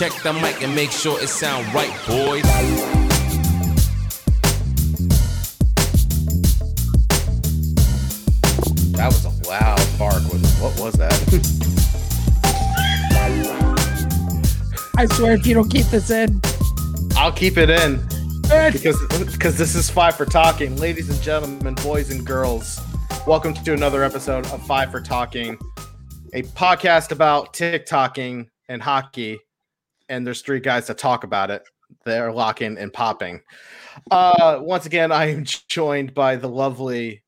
Check the mic and make sure it sound right, boys. That was a loud bark. Was what was that? I swear, if you don't keep this in, I'll keep it in because because this is five for talking, ladies and gentlemen, boys and girls. Welcome to another episode of Five for Talking, a podcast about TikToking and hockey. And there's three guys that talk about it. They're locking and popping. Uh, once again, I am joined by the lovely,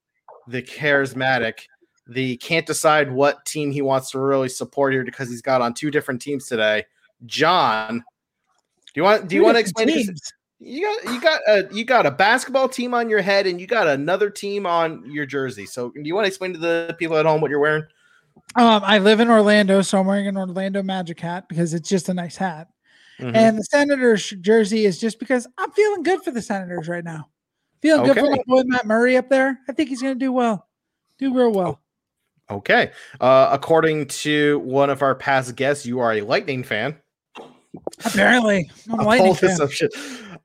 the charismatic, the can't decide what team he wants to really support here because he's got on two different teams today. John, do you want do you two want to explain? teams. You got you got a you got a basketball team on your head and you got another team on your jersey. So do you want to explain to the people at home what you're wearing? Um, I live in Orlando, so I'm wearing an Orlando Magic hat because it's just a nice hat. Mm-hmm. And the Senators jersey is just because I'm feeling good for the Senators right now. Feeling good for my boy Matt Murray up there. I think he's going to do well, do real well. Okay. Uh, according to one of our past guests, you are a Lightning fan. Apparently, I'm a A Lightning bold fan. assumption.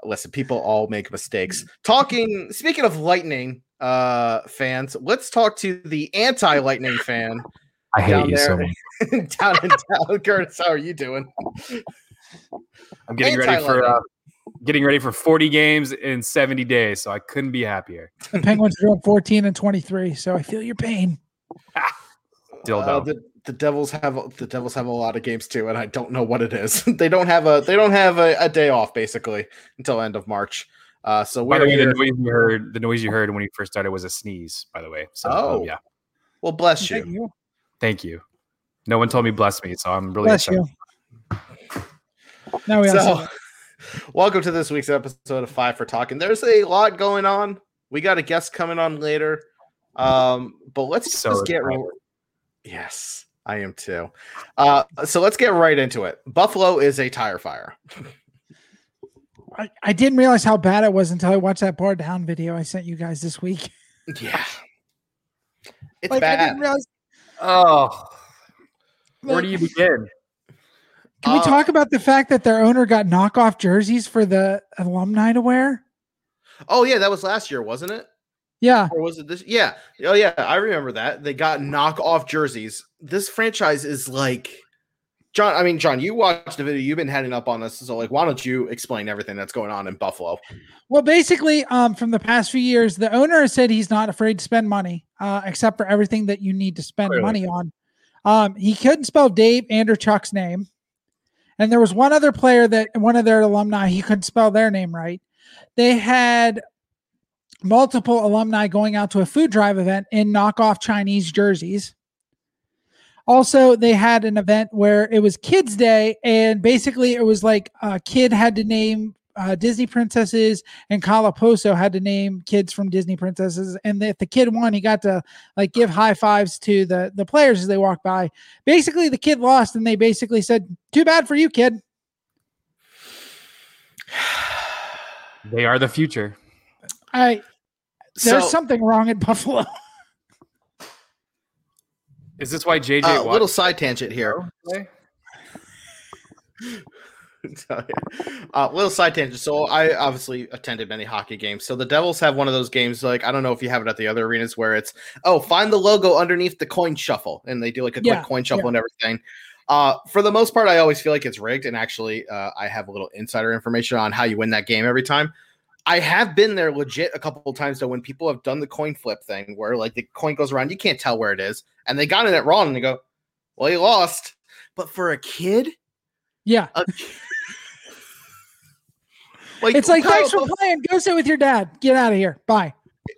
Listen, people all make mistakes. Talking. Speaking of Lightning uh, fans, let's talk to the anti-Lightning fan I hate down you so much. down in town. Curtis, how are you doing? I'm getting ready for uh, getting ready for 40 games in 70 days, so I couldn't be happier. The Penguins are doing 14 and 23, so I feel your pain. Dildo. Uh, the, the Devils have the Devils have a lot of games too, and I don't know what it is. they don't have a they don't have a, a day off basically until end of March. Uh, so By the way, the noise you heard, the noise you heard when he first started was a sneeze. By the way, so Oh. um, yeah, Well, bless Thank you. you. thank you. No one told me bless me, so I'm really Bless excited. you. Now we also So, welcome to this week's episode of Five for Talking. There's a lot going on. We got a guest coming on later, um, but let's So just get. excited. Yes, I am too. Uh, so let's get right into it. Buffalo is a tire fire. I, I didn't realize how bad it was until I watched that bar down video I sent you guys this week. Yeah, it's Like I bad. didn't realize. Oh, where do you begin? Can we Uh, talk about the fact that their owner got knockoff jerseys for the alumni to wear? Oh yeah, that was last year, wasn't it? Yeah, Or was it this? Yeah. Oh yeah, I remember that. They got knockoff jerseys. This franchise is like John. I mean, John, you watched the video. You've been heading up on this. So like, why don't you explain everything that's going on in Buffalo? Well, basically, um, from the past few years, the owner has said he's not afraid to spend money, uh, except for everything that you need to spend Clearly. money on. Um, he couldn't spell Dave Andreychuk's name, and there was one other player that one of their alumni he couldn't spell their name right. They had multiple alumni going out to a food drive event in knockoff Chinese jerseys. Also, they had an event where it was Kids Day, and basically, it was like a kid had to name uh, Disney princesses, and Kyle Okposo had to name kids from Disney princesses. And if the kid won, he got to like give high fives to the the players as they walked by. Basically, the kid lost, and they basically said, "Too bad for you, kid." They are the future. I there's So, something wrong at Buffalo. Is this why JJ? uh, Watt- little side tangent here. today? So, yeah. uh, little side tangent. So I obviously attended many hockey games. So the Devils have one of those games. Like I don't know if you have it at the other arenas where it's oh find the logo underneath the coin shuffle, and they do like a Yeah, quick coin shuffle and everything. Uh, for the most part, I always feel like it's rigged. And actually, uh, I have a little insider information on how you win that game every time. I have been there legit a couple of times though when people have done the coin flip thing where like the coin goes around, you can't tell where it is, and they got it wrong, and they go, "Well, you lost." But for a kid, Yeah, a like it's like Kyle thanks for Okposo- playing. Go sit with your dad. Get out of here. Bye.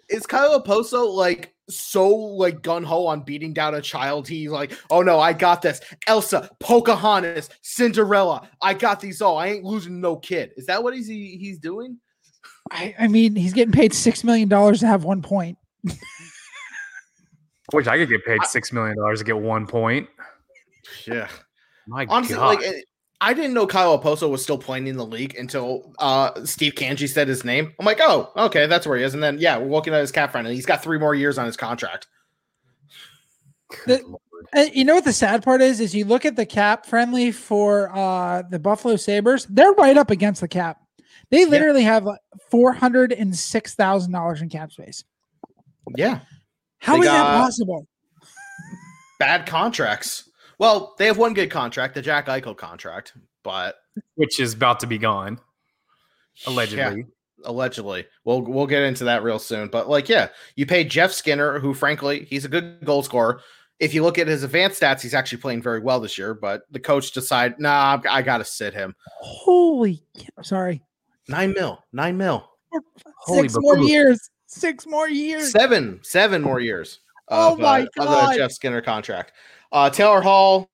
is Kyle Okposo like so like gun ho on beating down a child? He's like, oh no, I got this. Elsa, Pocahontas, Cinderella, I got these all. I ain't losing no kid. Is that what he's he, he's doing? I, I mean, he's getting paid six million dollars to have one point. Which I could get paid six million dollars to get one point. Yeah, My honestly, God. like I didn't know Kyle Okposo was still playing in the league until uh Steve Kanji said his name. I'm like, oh, okay, that's where he is. And then yeah, we're looking at his cap friend, and he's got three more years on his contract. The- you know what the sad part is? Is you look at the cap friendly for uh, the Buffalo Sabres, they're right up against the cap. They literally have four hundred and six thousand dollars in cap space. Yeah. How They is that possible? Bad contracts. Well, they have one good contract, the Jack Eichel contract, but which is about to be gone, allegedly. Yeah, allegedly. We'll we'll get into that real soon. But like, yeah, you pay Jeff Skinner, who frankly, he's a good goal scorer. If you look at his advanced stats, he's actually playing very well this year, but the coach decided, nah, I gotta sit him. Holy, cow- sorry, Nine mil, nine mil. Holy six more baboo. years, six more years. Seven, seven more years. Oh of, my uh, of the Jeff Skinner contract. Uh, Taylor Hall,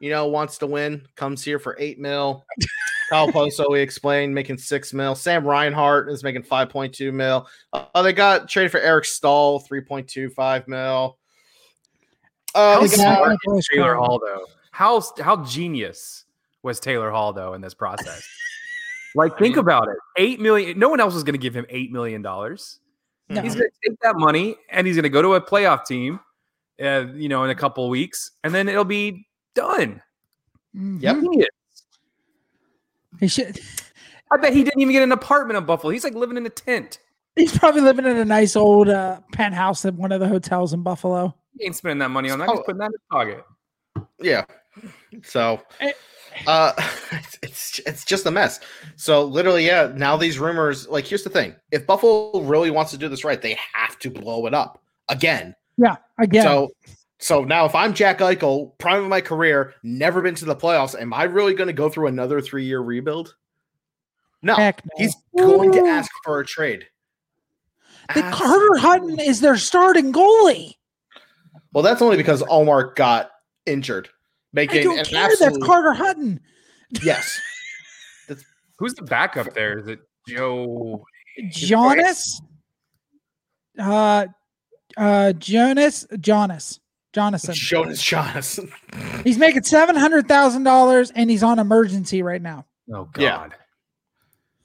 you know, wants to win, comes here for eight mil. Kyle Poso, we explained, making six mil. Sam Reinhart is making 5.2 mil. Uh, they got traded for Eric Staal, 3.25 mil. Uh, How they Zach got- smart Nicholas is Taylor Hall though? How how genius was Taylor Hall though in this process? like, think about it. Eight million. No one else was going to give him eight million dollars. No. He's going to take that money and he's going to go to a playoff team, uh, you know, in a couple of weeks, and then it'll be done. Mhm. Yep. He should. I bet he didn't even get an apartment in Buffalo. He's like living in a tent. He's probably living in a nice old uh, penthouse at one of the hotels in Buffalo. He ain't spending that money on that. He's putting that in his pocket. Yeah. So Eh. uh it's, it's it's just a mess. So literally, yeah, now these rumors, like here's the thing. If Buffalo really wants to do this right, they have to blow it up again. Yeah, I again. So so now if I'm Jack Eichel, prime of my career, never been to the playoffs, am I really gonna go through another three year rebuild? No. No. He's going to ask for a trade. The Ask- Carter Hutton is their starting goalie. Well, that's only because Ullmark got injured. Making I Making don't an care. That's Carter Hutton. yes. Who's the backup there? Is it Joe? Jonas. Uh, uh, Jonas. Jonas. Jonathan. Jonas Jonas. He's making seven hundred thousand dollars, and he's on emergency right now. Oh God. Yeah.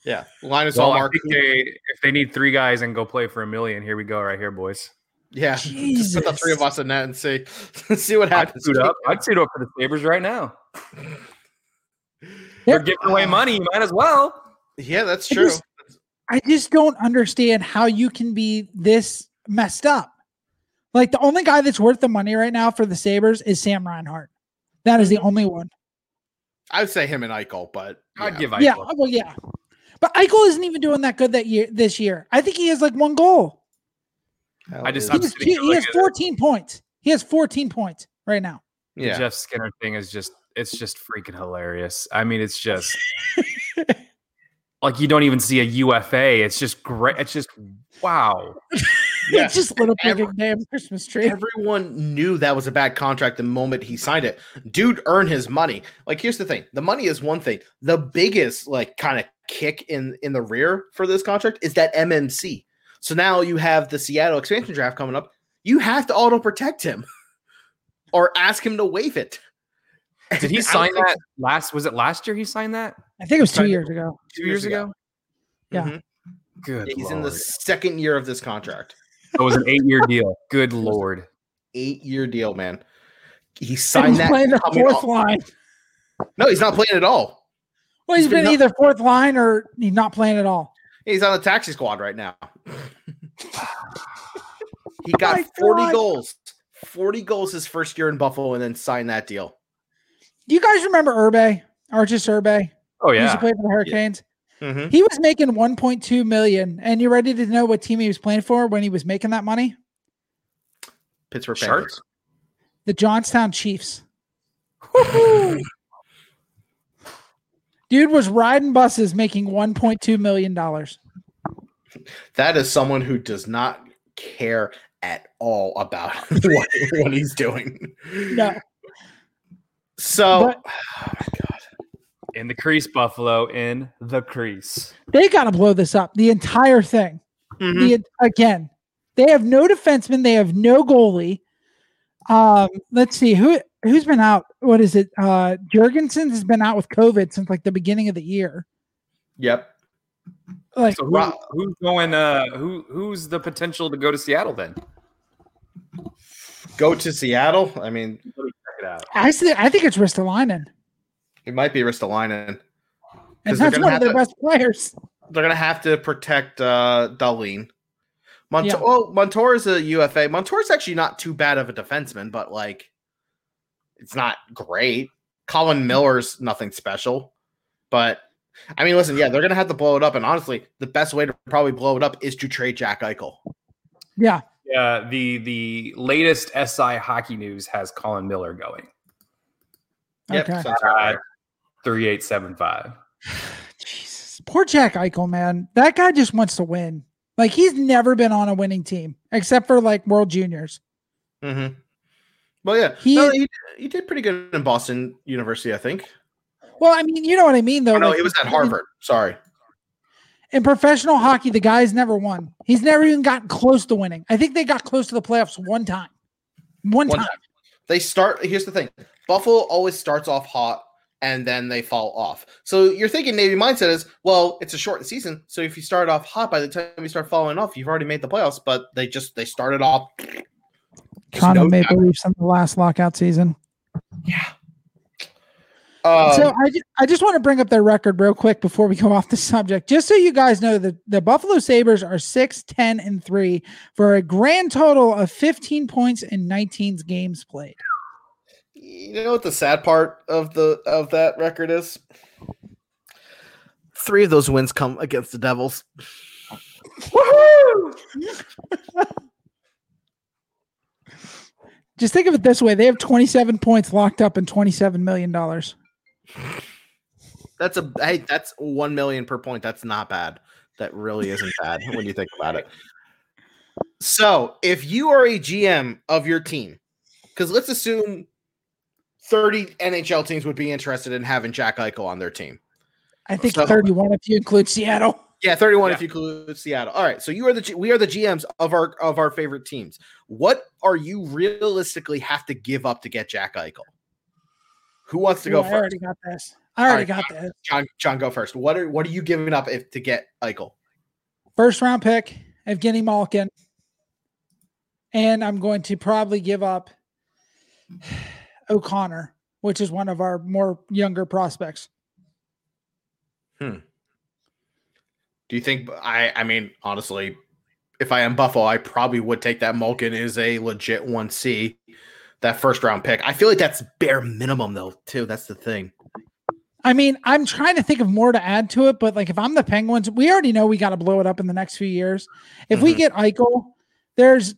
Yeah, Linus Well, I Ullmark. think they, if they need three guys and go play for a million, here we go, right here, boys. Yeah, just put the three of us in that and see see what happens. I'd happens. suit up. I'd suit up for the Sabres right now. They're Yep. giving away money. You might as well. Yeah, that's I true. just- I just don't understand how you can be this messed up. Like the only guy that's worth the money right now for the Sabres is Sam Reinhart. That is the mm-hmm. only one. I would say him and Eichel, but I'd yeah. give Yeah, Eichel. well, yeah. But Eichel isn't even doing that good that year. This year, I think he has like one goal. Hell I just- He, was- he- he has looking at it. 14 points. He has 14 points right now. The. Jeff Skinner thing is just it's just freaking hilarious. I mean, it's just like you don't even see a UFA. It's just great. It's just wow. Yeah. It's just little Every- big damn Christmas tree. Everyone knew that was a bad contract the moment he signed it. Dude earned his money. Like, here's the thing: the money is one thing. The biggest, like, kind of kick in in the rear for this contract is that MMC. So now you have the Seattle expansion draft coming up. You have to auto protect him, or ask him to waive it. Did he I don't sign think- that last? Was it last year he signed that? I think it was two years ago. Two years ago? Yeah. Mhm. Good. He's in the second year of this contract. It was an eight-year deal. Good lord. Eight year deal, man. He signed he's that. playing the fourth off- line. No, he's not playing at all. Well, he's He's been been not- either fourth line or he's not playing at all. He's on the taxi squad right now. he got my 40 God. goals. 40 goals his first year in Buffalo and then signed that deal. Do you guys remember Irbe? Arturs Irbe? Oh yeah. He used to play for the Hurricanes. Mhm. He was making 1.2 million. And you ready to know what team he was playing for when he was making that money? Pittsburgh Sharks? The Johnstown Chiefs. Dude was riding buses making 1.2 million dollars. That is someone who does not care at all about what, what he's doing. No. So, But- oh my God. In the crease, Buffalo. In the crease. They got to blow this up. The entire thing. Mhm. The again, they have no defenseman. They have no goalie. Um, let's see who who's been out. What is it? Uh, Jurgensen has been out with COVID since like the beginning of the year. Yep. Like, So who, who's going? Uh, who who's the potential to go to Seattle then? Go to Seattle. I mean, Check it out. I see, I think it's Ristolainen, it might be Ristolainen. and 'Cause they're that's one of their to- best players. They're gonna have to protect uh Dahlin. Mont- Yeah. Well, Montour is a UFA. Montour's actually not too bad of a defenseman, but like, it's not great. Colin Miller's nothing special, but I mean, listen, yeah, they're gonna have to blow it up. And honestly, the best way to probably blow it up is to trade Jack Eichel. Yeah, Yeah, the the latest SI hockey news has Colin Miller going Yep, okay. sounds about right. Three eight seven five. Jesus, poor Jack Eichel, man. That guy just wants to win. Like he's never been on a winning team except for like World Juniors. Mm-hmm. Well, yeah, He- no, he, he did pretty good in Boston University, I think. Well, I mean, you know what I mean, though. Oh, no, like, he was at Harvard. Sorry. In professional hockey, the guy's never won. He's never even gotten close to winning. I think they got close to the playoffs one time. One, One time. time. They start. Here's the thing: Buffalo always starts off hot and then they fall off. So you're thinking Navy mindset is, well, it's a shortened season, so if you start off hot, by the time you start falling off, you've already made the playoffs. But they just they started off. Kind of no Maple. Leafs in the last lockout season. Yeah. Um, so I, ju- I just want to bring up their record real quick before we go off the subject, just so you guys know that the Buffalo Sabres are 6, 10, and 3 for a grand total of 15 points in 19 games played. You know what the sad part of the of that record is? Three of those wins come against the Devils. Just think of it this way they have 27 points locked up in $27 million. That's a hey, that's one million per point. That's not bad. That really isn't bad when you think about it. So, if you are a GM of your team, because let's assume 30 NHL teams would be interested in having Jack Eichel on their team. I think So- 31 if you include Seattle. Yeah, 31 Yeah. if you include Seattle. All right, so you are the G- we are the GMs of our of our favorite teams. What are you realistically have to give up to get Jack Eichel? Who wants to Ooh, first? I already got this. I already All right, got this. John, John, go first. What are what are you giving up if to get Eichel? First round pick, Evgeny Malkin. And I'm going to probably give up O'Connor, which is one of our more younger prospects. Hmm. Do you think I I mean honestly, if I am Buffalo, I probably would take that Malkin is a legit 1C. That first round pick. I feel like that's bare minimum though, too. That's the thing. I mean, I'm trying to think of more to add to it, but like if I'm the Penguins, we already know we got to blow it up in the next few years. If we Mhm. get Eichel, there's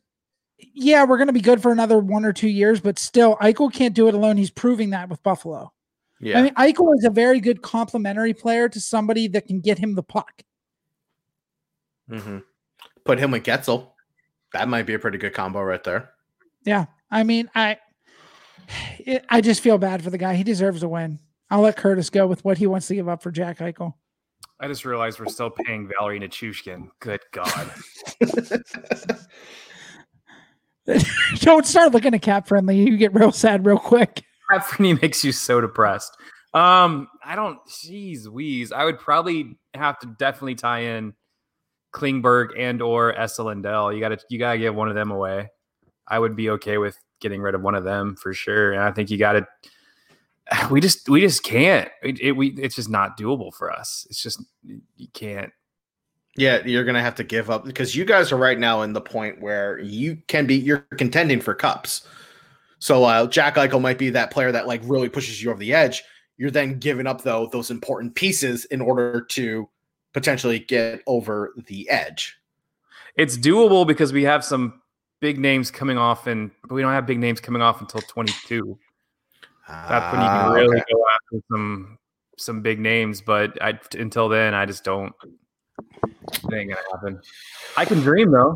yeah, we're going to be good for another one or two years, but still, Eichel can't do it alone. He's proving that with Buffalo. Yeah. I mean, Eichel is a very good complementary player to somebody that can get him the puck. Mm-hmm. Put him with Guentzel. That might be a pretty good combo right there. Yeah, I mean, I, it, I just feel bad for the guy. He deserves a win. I'll let Curtis go with what he wants to give up for Jack Eichel. I just realized we're still paying Valeri Nichushkin. Good God. Don't start looking at cat friendly. You get real sad real quick. Cat friendly makes you so depressed. Um, I don't. Jeez, wheeze. I would probably have to definitely tie in Klingberg and or Esa Lindell. You got to you got to give one of them away. I would be okay with getting rid of one of them for sure. And I think you got to. We just we just can't. It, it we it's just not doable for us. It's just you can't. Yeah, you're gonna have to give up because you guys are right now in the point where you can be you're contending for cups. So uh, Jack Eichel might be that player that like really pushes you over the edge. You're then giving up though those important pieces in order to potentially get over the edge. It's doable because we have some big names coming off, and but we don't have big names coming off until 22. That's when you Ah, can really okay. go after some some big names. But I, until then, I just don't. It ain't gonna happen. I can dream though.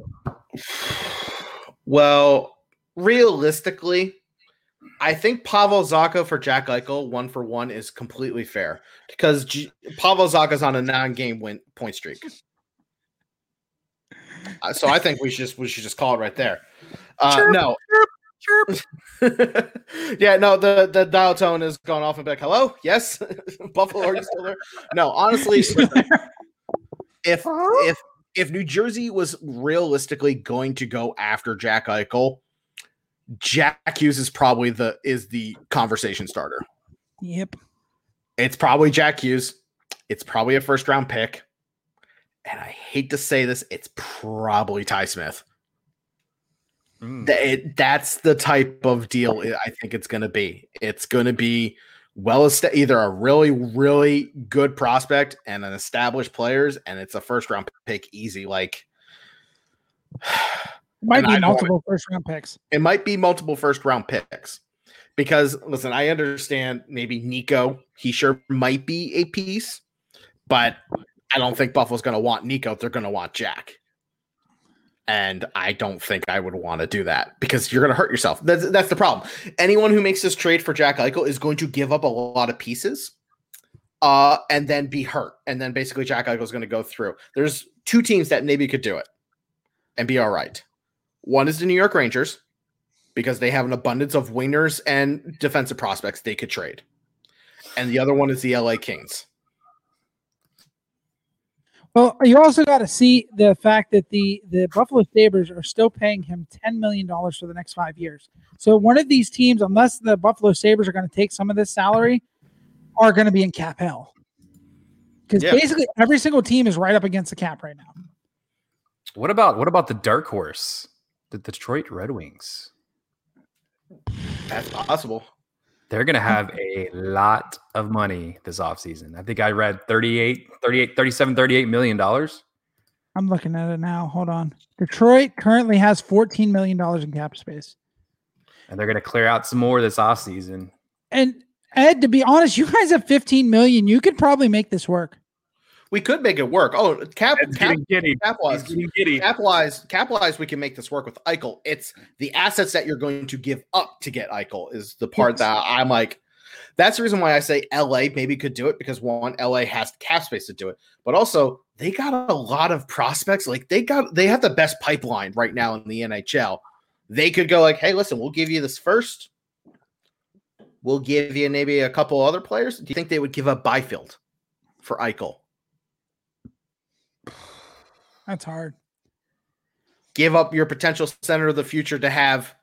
Well, realistically, I think Pavel Zacha for Jack Eichel one for one is completely fair because G- Pavel Zacha's on a non-game win point streak. Uh, so I think we should just we should just call it right there. Uh, Chirp, no. yeah, no, the the dial tone is going off and back. Hello, yes, Buffalo, are you still there? No, honestly, if if if New Jersey was realistically going to go after Jack Eichel, Jack Hughes is probably the is the conversation starter. Yep. It's probably Jack Hughes. It's probably a first round pick. And I hate to say this, it's probably Ty Smith. Mm. It- that's the type of deal I I think it's going to be. It's going to be well either a really really good prospect and an established players and it's a first round pick easy like It might be multiple first round picks. it might be multiple first round picks because listen i understand maybe nico Hischier might be a piece but i don't think buffalo's going to want nico they're going to want jack and i don't think i would want to do that because you're going to hurt yourself. That's, that's the problem. Anyone who makes this trade for jack eichel is going to give up a lot of pieces uh, and then be hurt. And then basically jack eichel is going to go through. There's two teams that maybe could do it and be all right. One is the new york rangers because they have an abundance of wingers and defensive prospects they could trade. And the other one is the LA Kings. Well, you also got to see the fact that the the Buffalo Sabres are still paying him ten million dollars for the next five years. So one of these teams, unless the Buffalo Sabres are going to take some of this salary, are going to be in cap hell. Because Yeah. basically every single team is right up against the cap right now. What about what about the dark horse, the Detroit Red Wings? That's possible. They're going to hmm. have a lot of money this offseason. I think I read 38, 38, 37, 38 million dollars. I'm looking at it now. Hold on. Detroit currently has fourteen million dollars in cap space. And they're going to clear out some more this offseason. And Ed, to be honest, you guys have 15 million. You could probably make this work. We could make it work. Oh, cap, cap giddy. cap He's wise, getting giddy. capitalize, capitalize. We can make this work with Eichel. It's the assets that you're going to give up to get Eichel is the part Yes. that I'm like. That's the reason why I say LA maybe could do it because one, LA has cap space to do it, but also they got a lot of prospects. Like they got, they have the best pipeline right now in the NHL. They could go like, hey, listen, we'll give you this first. We'll give you maybe a couple other players. Do you think they would give up Byfield for Eichel? That's hard. give up your potential center of the future to have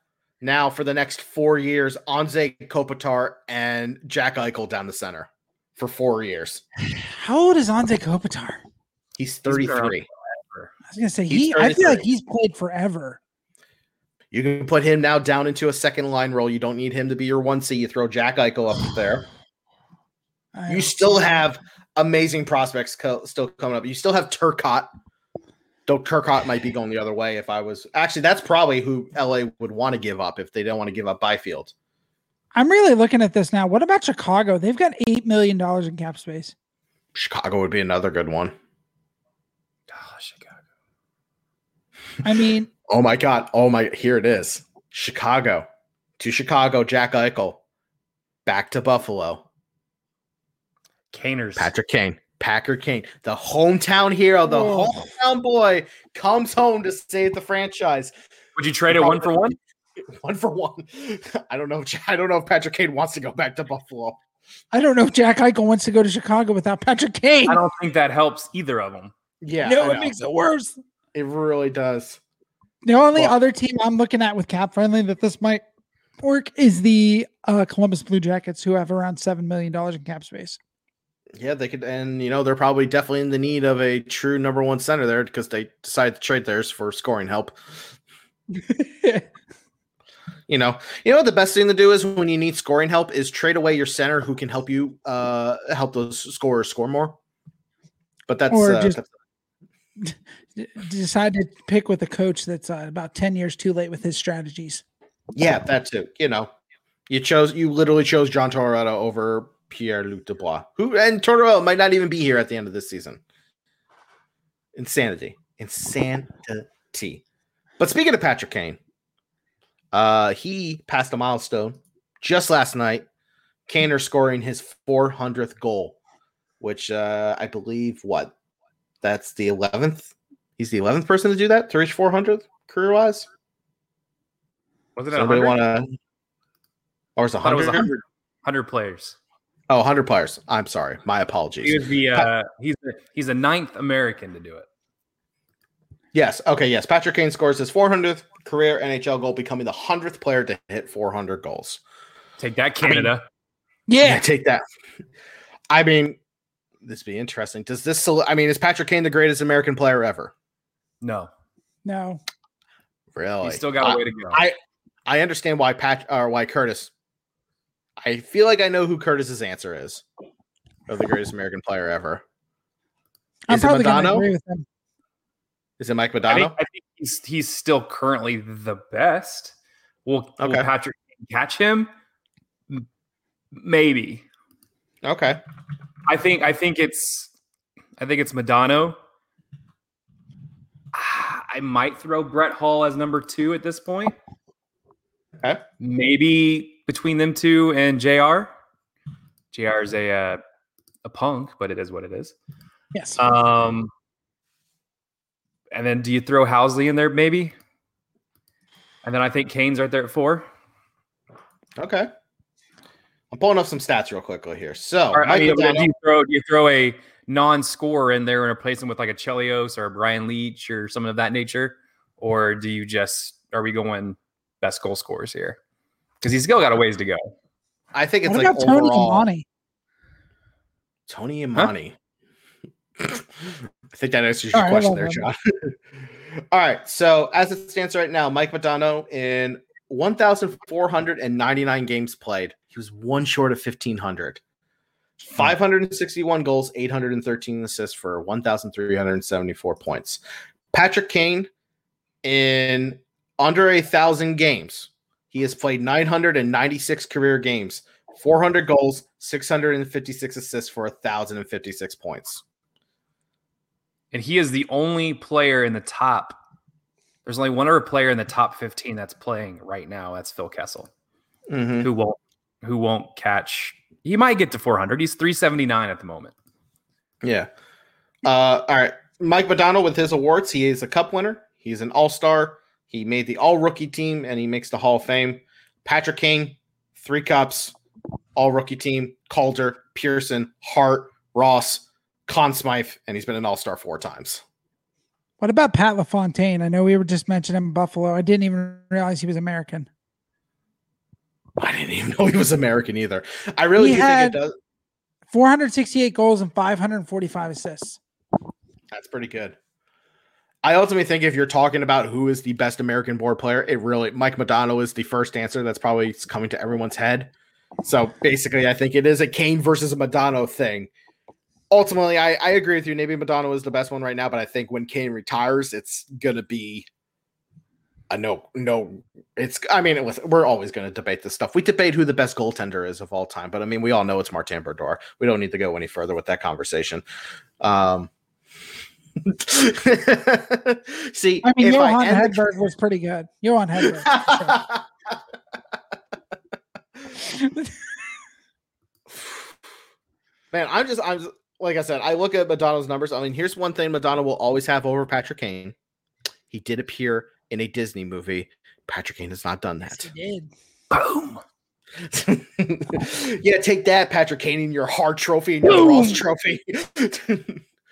now for the next four years Anze Kopitar and Jack Eichel down the center for four years. How old is Anze Kopitar? He's been around 33. I was gonna say He's he. I feel like he's played forever. You can put him now down into a second line role. You don't need him to be your one C. You throw Jack Eichel up there. You still have amazing prospects co- still coming up. You still have Turcotte. Though Turcotte might be going the other way if I was actually that's probably who LA would want to give up if they don't want to give up Byfield. I'm really looking at this now. What about Chicago? They've got eight million dollars in cap space. Chicago would be another good one. Oh, Chicago. I mean, Oh my god. Oh my here it is. Chicago. To Chicago, Jack Eichel. Back to Buffalo. Caners. Patrick Kane. Packer Kane. The hometown hero, the Oh. hometown boy comes home to save the franchise. Would you trade it one for one? One for one. I don't know. if- I don't know if Patrick Kane wants to go back to Buffalo. I don't know if Jack Eichel wants to go to Chicago without Patrick Kane. I don't think that helps either of them. Yeah. no, it makes it worse. it really does. The only Well- other team I'm looking at with cap friendly that this might work is the uh, Columbus Blue Jackets, who have around seven million dollars in cap space. Yeah, they could, and you know they're probably definitely in the need of a true number one center there because they decided to trade theirs for scoring help. You know, you know what the best thing to do is when you need scoring help is trade away your center who can help you uh help those scorers score more. But that's Or uh, just- that's- D- Decide to pick with a coach that's uh, about ten years too late with his strategies. yeah, that too. You know, you chose you literally chose John Tortorella over Pierre Luc Dubois, who and Tortorella might not even be here at the end of this season. Insanity, insanity. But speaking of Patrick Kane, uh, he passed a milestone just last night. Kaner scoring his 400th goal, which uh, I believe what that's the 11th. He's the 11th person to do that to reach 400 career wise. Was it Does a anybody 100? want to? Or is it I thought it was 100? 100, 100 players. Oh, 100 players. I'm sorry. My apologies. He was the uh, he's the, he's the ninth American to do it. Yes. Okay. Yes. Patrick Kane scores his 400th career NHL goal, becoming the 100th player to hit 400 goals. Take that, Canada. Yeah. take that. I mean, this be interesting. Does this? I mean, is Patrick Kane the greatest American player ever? no, No. Really? he's still got I- a way to go. I I understand why Pat or why Curtis. I feel like I know who Curtis's answer is of the greatest American player ever. I'm Is it probably going to Modano? agree with him. Is it Mike I Modano? think, I think he's he's still currently the best. Will, will Patrick catch him? Maybe. Okay. I think I think it's I think it's Modano. I might throw Brett Hull as number two at this point. Okay. Maybe between them two and Jr. Jr. is a uh, a punk, but it is what it is. Yes. Um, and then do you throw Housley in there maybe? And then I think Kane's right there at four. Okay. I'm pulling up some stats real quickly here. So, All right, I Mike mean, Modano- do you throw do you throw a non-scorer in there and replace him with like a Chelios or a Brian Leetch or something of that nature, or do you just are we going best goal scorers here? Because he's still got a ways to go. I think it's what like about Tony overall Amonte? Tony Huh? Imani. I think that answers your right, question well there. John. All right. So as it stands right now, Mike Modano in 1,499 games played, he was one short of 1,500. 561 goals, 813 assists for 1,374 points. Patrick Kane in under a thousand games. He has played 996 career games, 400 goals, 656 assists for 1,056 points. And he is the only player in the top. There's only one other player in the top 15 that's playing right now. That's Phil Kessel, Mhm. who won't who won't catch. He might get to 400. He's 379 at the moment. Yeah. Uh, all right. Mike Modano with his awards. He is a cup winner. He's an all star. He made the all rookie team and he makes the Hall of Fame. Patrick King, three cups, all rookie team. Calder, Pearson, Hart, Ross, Conn Smythe, and he's been an all star four times. What about Pat LaFontaine? I know we were just mentioning him in Buffalo. I didn't even realize he was American. I didn't even know he was American either. I really He do think it does. 468 goals and 545 assists. That's pretty good. I ultimately think if you're talking about who is the best American board player, it really Mike Modano is the first answer that's probably coming to everyone's head. So basically, I think it is a Kane versus a Modano thing. Ultimately, I, I agree with you. Maybe Modano is the best one right now, but I think when Kane retires, it's gonna be a no, no. It's I mean, we're always gonna debate this stuff. We debate who the best goaltender is of all time, but I mean, we all know it's Martin Brodeur. We don't need to go any further with that conversation. Um, See, I mean, if Johan end the- Hedberg was pretty good. Johan Hedberg. for sure. Man, I'm just, I'm just, like I said, I look at Modano's numbers. I mean, here's one thing Modano will always have over Patrick Kane. He did appear in a Disney movie. Patrick Kane has not done Yes, that. he did. Boom. yeah, take that, Patrick Kane, and your Hart Trophy and your Boom. Ross Trophy.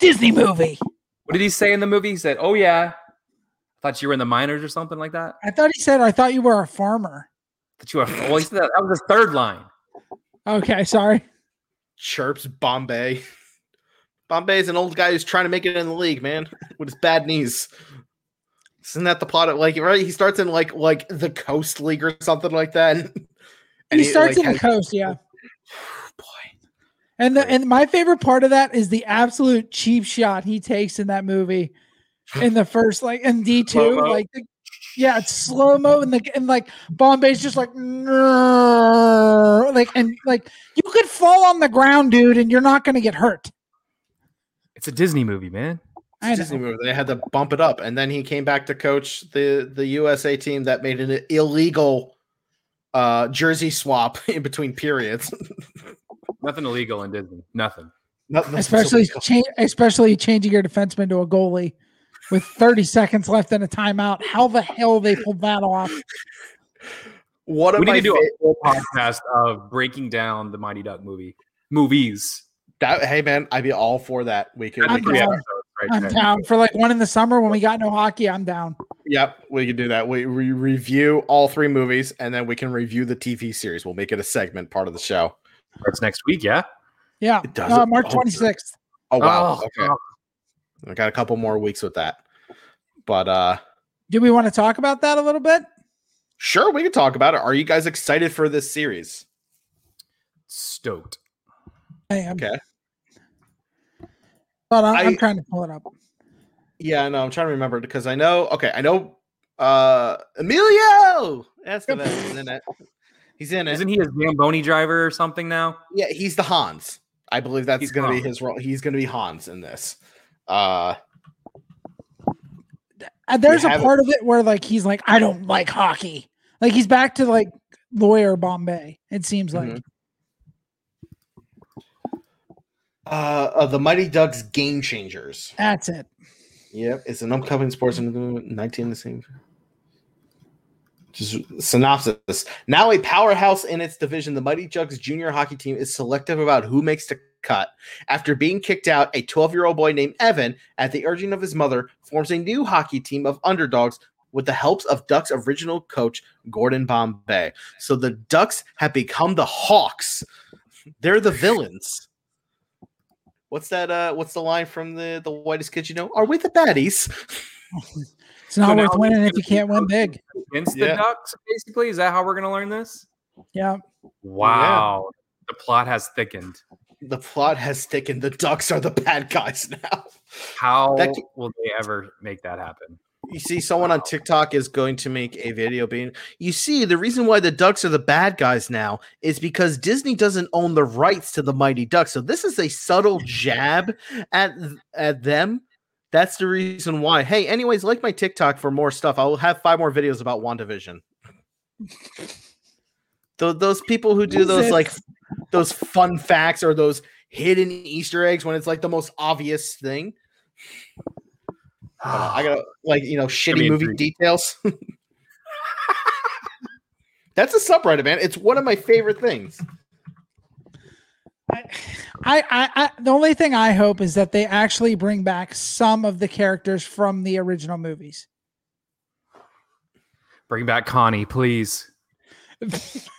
Disney movie. What did he say in the movie? He said, "Oh yeah, I thought you were in the minors or something like that." I thought he said, I thought you were a farmer. That you were. Well, he said that, that was the third line. Okay, sorry. Chirps Bombay. Bombay is an old guy who's trying to make it in the league, man, with his bad knees. Isn't that the plot of like right? He starts in like like the Coast League or something like that. And he starts like, in the has- coast, yeah. Boy, And the and my favorite part of that is the absolute cheap shot he takes in that movie in the first like in D two like the, yeah it's slow mo and the and like Bombay's just like like and like you could fall on the ground, dude, and you're not gonna get hurt. It's a Disney movie, man. I know. Disney movie. They had to bump it up, and then he came back to coach the the USA team that made an illegal uh jersey swap in between periods. Nothing illegal in Disney. Nothing. Nothing- especially cha- especially changing your defenseman to a goalie with 30 seconds left in a timeout. How the hell they pulled that off? What of We need to do fa- a whole podcast of breaking down the Mighty Duck movie movies. that, hey man, I'd be all for that. We could, I'm we could down. right I'm down for like one in the summer when we got no hockey. I'm down. Yep, we can do that. We, we review all three movies and then we can review the TV series. We'll make it a segment part of the show. Starts next week, yeah. Yeah, It does uh. March Oh, 26th. Oh wow. Oh, okay. I got a couple more weeks with that. But uh Do we want to talk about that a little bit? sure we can talk about it. Are you guys excited for this series? Stoked. I am. Okay. But I'm, I- I'm trying to pull it up. Yeah, no, I'm trying to remember because I know okay, I know uh Emilio that's the he's in it. He's in it. Isn't he a Zamboni driver or something now? Yeah, he's the Hans. I believe that's He's gonna be his role. He's gonna be Hans in this. Uh Uh, there's a have it. part of it where like he's like, I don't like hockey. Like he's back to like lawyer Bombay. It seems like Mhm. uh, uh the Mighty Ducks Game Changers. that's it. Yep, it's an upcoming sports in 19 the same. Just synopsis. Now a powerhouse in its division, the Mighty Jugs junior hockey team is selective about who makes the cut. After being kicked out, a 12-year-old boy named Evan, at the urging of his mother, forms a new hockey team of underdogs with the help of Ducks original coach Gordon Bombay. So the Ducks have become the Hawks. They're the villains. What's that? Uh, what's the line from the the whitest kids you know? Are we the baddies? It's not So worth winning if you can't win big. Against Yeah. the Ducks, basically. Is that how we're gonna learn this? Yeah. Wow. The plot has thickened. The plot has thickened. The Ducks are the bad guys now. How That ca- will they ever make that happen? You see, someone on TikTok is going to make a video being. You see, the reason why the Ducks are the bad guys now is because Disney doesn't own the rights to the Mighty Ducks. So this is a subtle jab at at them. That's the reason why. Hey, anyways, like my TikTok for more stuff. I will have five more videos about WandaVision. Tho- those people who do those like those fun facts or those hidden Easter eggs when it's like the most obvious thing. Uh, I gotta like you know shitty movie intriguing. details. That's a subreddit, man. It's one of my favorite things. I, I, I, the only thing I hope is that they actually bring back some of the characters from the original movies. Bring back Connie, please.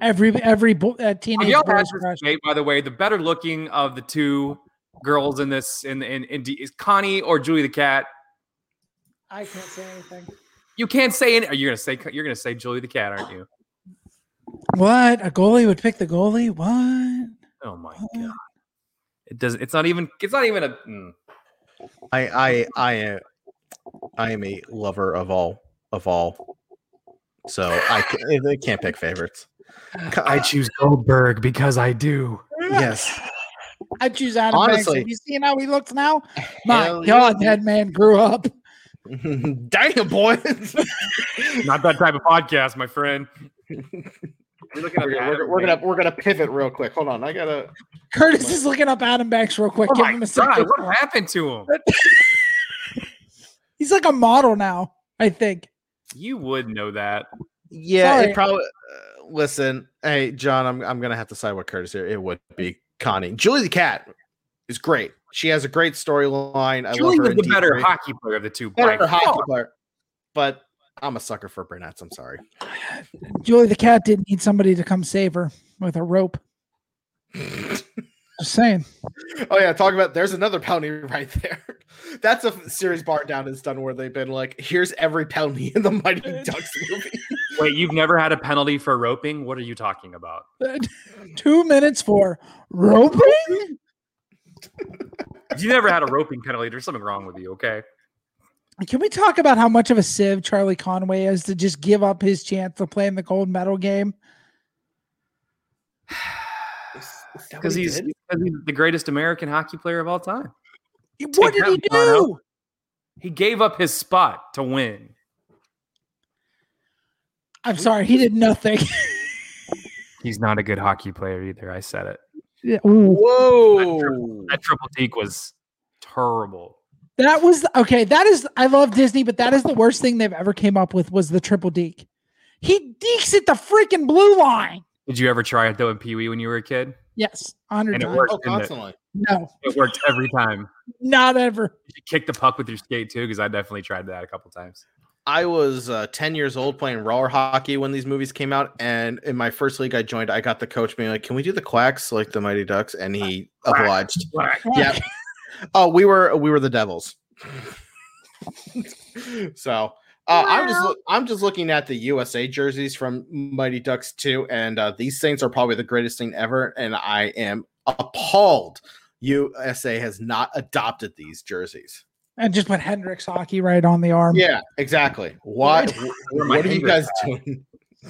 Every every bo- uh, teenage y'all boy's crush. by the way? The better looking of the two girls in this in in, in D- is Connie or Julie the cat. I can't say anything. You can't say any. Are you gonna say you're gonna say Julie the cat, aren't you? What a goalie would pick the goalie? What? Oh my god! It does. It's not even. It's not even a. mm. I I I am I am a lover of all of all. So I can't, I can't pick favorites. I choose Goldberg because I do. Yes. I choose Adam Banks. Honestly. Have you seen how he looks now? My Hell God, yeah. that man grew up. Damn boy. Not that type of podcast, my friend. We're looking we're, gonna, we're, we're gonna we're gonna pivot real quick. Hold on. I gotta Curtis is looking up Adam Banks real quick. Oh Give him a god! second. What happened to him? He's like a model now. I think. You would know that. Yeah, Sorry. it probably. Uh, listen, hey John, I'm I'm gonna have to side with Curtis here. It would be Connie. Julie the cat is great. She has a great storyline. I Julie love her was the better hockey player of the two. by better hockey far. player. But I'm a sucker for brunettes. I'm sorry. Julie the cat didn't need somebody to come save her with a rope. Just saying. Oh yeah, talk about. There's another penalty right there. That's a series bar down has done where they've been like, here's every penalty in the Mighty Ducks movie. Wait, you've never had a penalty for roping? What are you talking about? Two minutes for roping. If you never had a roping penalty, there's something wrong with you. Okay. Can we talk about how much of a sieve Charlie Conway is to just give up his chance to play in the gold medal game? Because he's, he's the greatest American hockey player of all time. What did he that one out. do? He gave up his spot to win. I'm sorry, he did nothing. He's not a good hockey player either. I said it. Yeah, ooh. Whoa. That triple deke was terrible. That was okay. That is I love Disney, but that is the worst thing they've ever came up with was the triple deke. He dekes at the freaking blue line. Did you ever try it though in Pee Wee when you were a kid? Yes, hundred And it times. worked. Oh, didn't it? No, It worked every time. not ever. You kick the puck with your skate too, because I definitely tried that a couple times. I was uh, 10 years old playing roller hockey when these movies came out. And in my first league I joined, I got the coach being like, Can we do the quacks like the Mighty Ducks? And he obliged. Yeah. Oh, we were we were the Devils. so uh, I'm just loo- I'm just looking at the USA jerseys from Mighty Ducks 2, and uh, these Saints are probably the greatest thing ever, and I am appalled USA has not adopted these jerseys. And just put Hendrix hockey right on the arm. Yeah, exactly. What Where my what are you guys doing?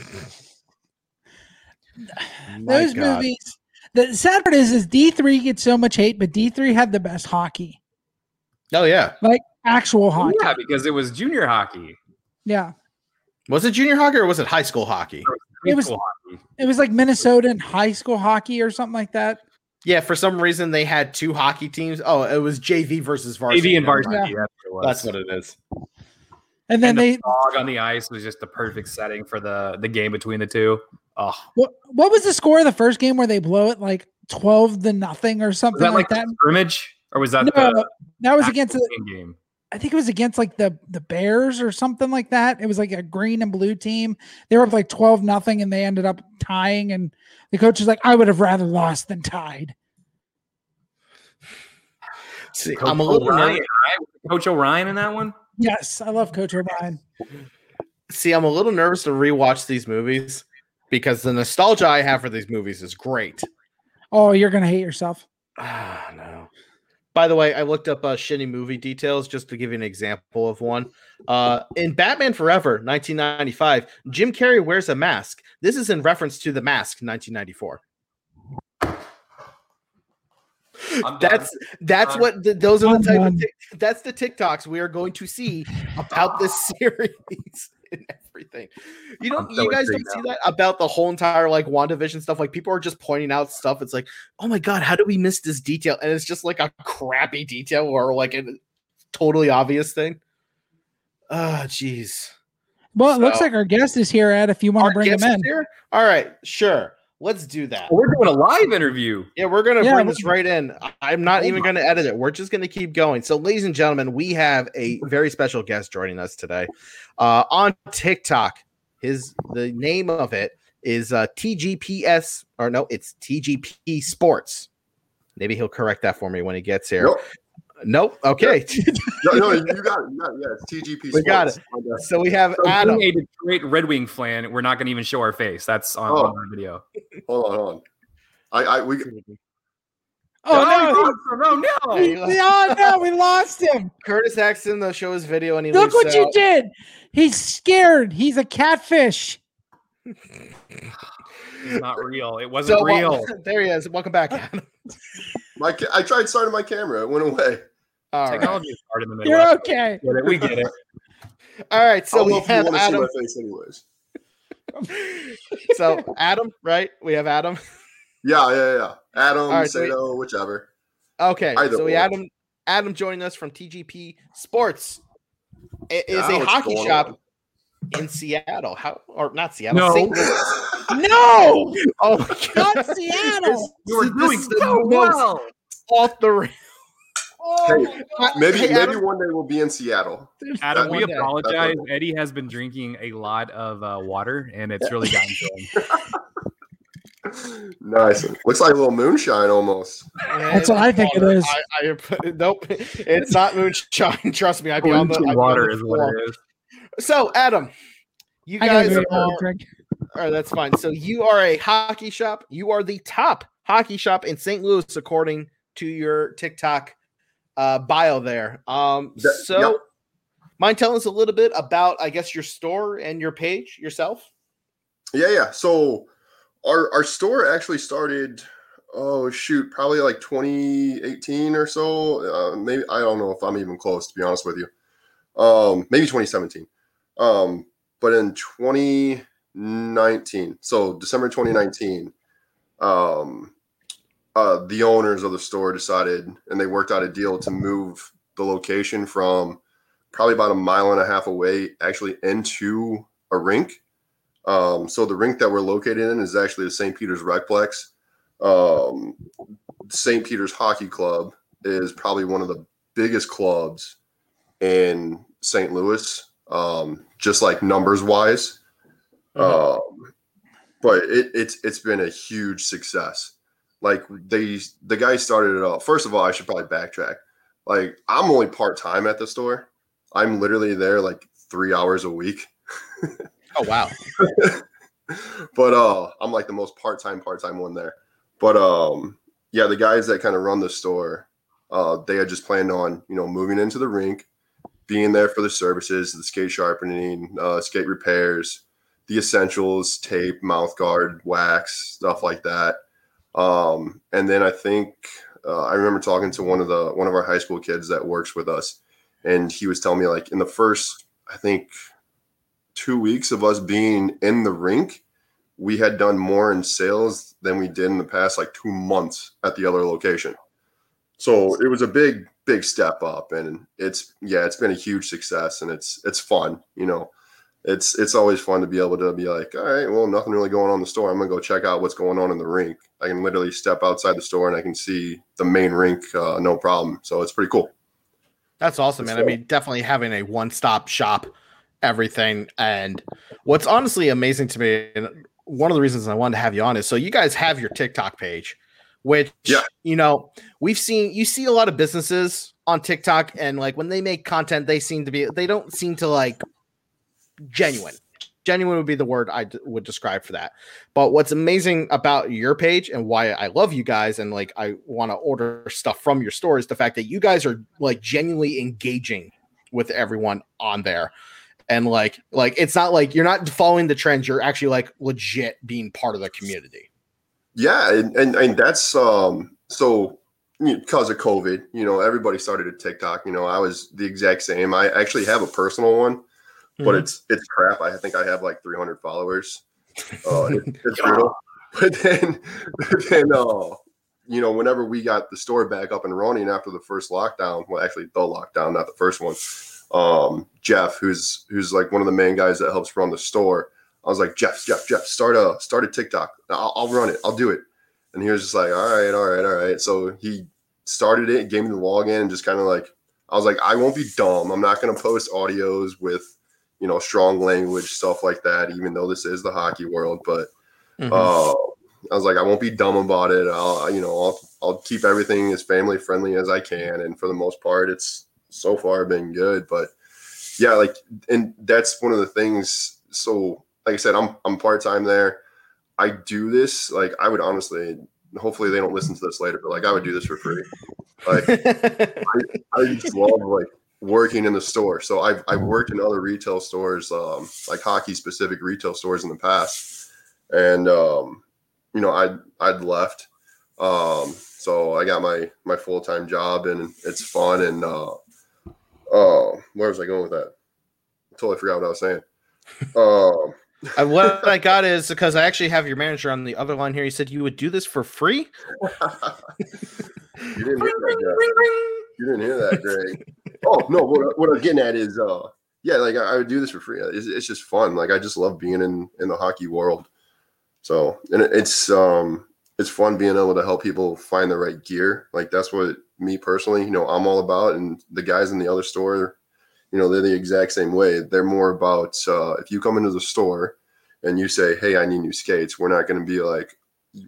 Those God. movies. The sad part is, is D three gets so much hate, but D three had the best hockey, Oh yeah, like actual hockey. Yeah, because it was junior hockey. Yeah, was it junior hockey or was it high school hockey? It was- hockey. it was like Minnesota and high school hockey or something like that. Yeah, for some reason they had two hockey teams. Oh, it was JV versus varsity. AV and Never varsity. mind. Yeah. That's what it was. That's what it is. And then And they the fog on the ice was just the perfect setting for the the game between the two. Oh, what, what was the score of the first game where they blow it like twelve to nothing or was something that like like that? the scrimmage or was that No, the that was against the, game? I think it was against like the the Bears or something like that. It was like a green and blue team. They were up like twelve nothing, and they ended up tying. And the coach was like, "I would have rather lost than tied." See, Coach I'm a little Orion, nervous. right? Coach Orion in that one. Yes, I love Coach O'Brien. See, I'm a little nervous to rewatch these movies because the nostalgia I have for these movies is great. Oh, you're gonna hate yourself. Ah, no. By the way, I looked up uh, shitty movie details just to give you an example of one. Uh, in Batman Forever, 1995, Jim Carrey wears a mask. This is in reference to The Mask, 1994. I'm done. That's that's done. what the, those are I'm the type done. of tic- that's the TikToks we are going to see about this series and everything. You don't so you guys don't see that about the whole entire like WandaVision stuff. Like people are just pointing out stuff. It's like, oh my god, how do we miss this detail? And it's just like a crappy detail or like a totally obvious thing. Ah, jeez. Well, it looks like our guest is here, Ed. If you want to bring him in, here? All right, sure. Let's do that. We're doing a live interview. Yeah, we're gonna Yeah, bring this right in. I- I'm not even gonna edit it. We're just gonna keep going. So, ladies and gentlemen, we have a very special guest joining us today uh, on TikTok. His the name of it is uh, TGPS or no, it's TGP Sports. Maybe he'll correct that for me when he gets here. Nope. Nope. Okay. No, no, you got it. You got it. Yeah, it's TGP. We got Sports. My bad. so we have So Adam. being a Detroit Red Wing fan, we're not going to even show our face. That's on, Oh. on our video. Hold on, hold on. I, I, we, oh no, no, no, we, oh no, we lost him. Curtis Axton though show his video and he Look leaves what you did. He's scared. He's a catfish. It's not real. It wasn't So, well, real. there he is. Welcome back, Adam. My, ca- I tried starting my camera. It went away. All right. Technology is hard in the middle. You're okay. We get it. We get it. All right. So we if you have see Adam. my face, anyways. so Adam, right? We have Adam. Yeah, yeah, yeah. Adam, All right, so we- whichever. Okay, Either so we or. Adam Adam joining us from TGP Sports. It is Yeah, a hockey going shop in Seattle. How or not Seattle? No. St. Louis. on? No, Oh my god, not Seattle. You were doing so well. off the rail. Oh, Hey, maybe, hey, maybe one day we'll be in Seattle. Adam, One we day. apologize. Eddie has been drinking a lot of uh, water, and it's really gotten to him. Nice. Looks like a little moonshine almost. That's what I think it is. I, I, nope, it's not moonshine. Trust me, I'd be on the, I'd be on water the is what it is. So Adam, you I gotta guys are. All right, that's fine. So you are a hockey shop. You are the top hockey shop in St. Louis, according to your TikTok uh, bio there. Um, so yep. mind telling us a little bit about, I guess, your store and your page yourself? Yeah, yeah. So our our store actually started. Oh shoot, probably like 2018 or so. Uh, maybe I don't know if I'm even close to be honest with you. Um, maybe 2017. Um, but in 2019, so December 2019, um, uh, the owners of the store decided, and they worked out a deal to move the location from probably about a mile and a half away, actually into a rink. Um, so the rink that we're located in is actually the St. Peter's Recplex. Um, St. Peter's Hockey Club is probably one of the biggest clubs in St. Louis, um, just like numbers wise. Um, but it, it's it's been a huge success. Like they the guy started it all. First of all, I should probably backtrack. Like I'm only part time at the store. I'm literally there like three hours a week. Oh wow. but uh I'm like the most part-time part-time one there. But um yeah, the guys that kind of run the store, uh they had just planned on, you know, moving into the rink, being there for the services, the skate sharpening, uh skate repairs, the essentials, tape, mouth guard, wax, stuff like that. Um and then I think uh, I remember talking to one of the one of our high school kids that works with us and he was telling me like in the first I think two weeks of us being in the rink, we had done more in sales than we did in the past like two months at the other location. So it was a big, big step up, and it's yeah, it's been a huge success, and it's it's fun. You know, it's it's always fun to be able to be like, all right, well, nothing really going on in the store. I'm gonna go check out what's going on in the rink. I can literally step outside the store and I can see the main rink, uh, no problem. So it's pretty cool. That's awesome, man. I mean, definitely having a one-stop shop, everything. And what's honestly amazing to me, and one of the reasons I wanted to have you on is so you guys have your TikTok page, which Yeah. you know we've seen. You see a lot of businesses on TikTok, and like when they make content, they seem to be they don't seem to like genuine. Genuine would be the word I d- would describe for that. But what's amazing about your page and why I love you guys and like I want to order stuff from your store is the fact that you guys are like genuinely engaging with everyone on there. And like like it's not like you're not following the trends, you're actually like legit being part of the community. Yeah, and, and and that's um so because of COVID, you know, everybody started a TikTok. You know, I was the exact same. I actually have a personal one, but Mhm. it's it's crap. I think I have like 300 followers. Uh, it- it's brutal. But then, but then, uh, you know, whenever we got the store back up and running after the first lockdown, well, actually the lockdown, not the first one. Um, Jeff, who's who's like one of the main guys that helps run the store, I was like, Jeff, Jeff, Jeff, start a start a TikTok. I'll, I'll run it. I'll do it. And he was just like, all right, all right, all right. So he started it, gave me the login, and just kind of like, I was like, I won't be dumb. I'm not going to post audios with, you know, strong language stuff like that. Even though this is the hockey world, but Mhm. uh, I was like, I won't be dumb about it. I'll, you know, I'll, I'll keep everything as family friendly as I can. And for the most part, it's so far been good. But yeah, like, and that's one of the things. So, like I said, I'm, I'm part time there. I do this. Like, I would honestly, hopefully, they don't listen to this later, but like, I would do this for free. Like, I just love like working in the store. So I've I've worked in other retail stores, um, like hockey specific retail stores in the past, and um, you know I'd I'd left, um, so I got my my full time job and it's fun and uh, uh, where was I going with that? totally forgot what I was saying. Um, Uh, what I got is because I actually have your manager on the other line here. He said you would do this for free. you didn't that, You didn't hear that, Greg. oh no, what, what I'm getting at is, uh, yeah, like I, I would do this for free. It's, it's just fun. Like I just love being in in the hockey world. So and it, it's um it's fun being able to help people find the right gear. Like that's what me personally, you know, I'm all about. And the guys in the other store, you know, they're the exact same way. They're more about uh, if you come into the store and you say, "Hey, I need new skates," we're not going to be like,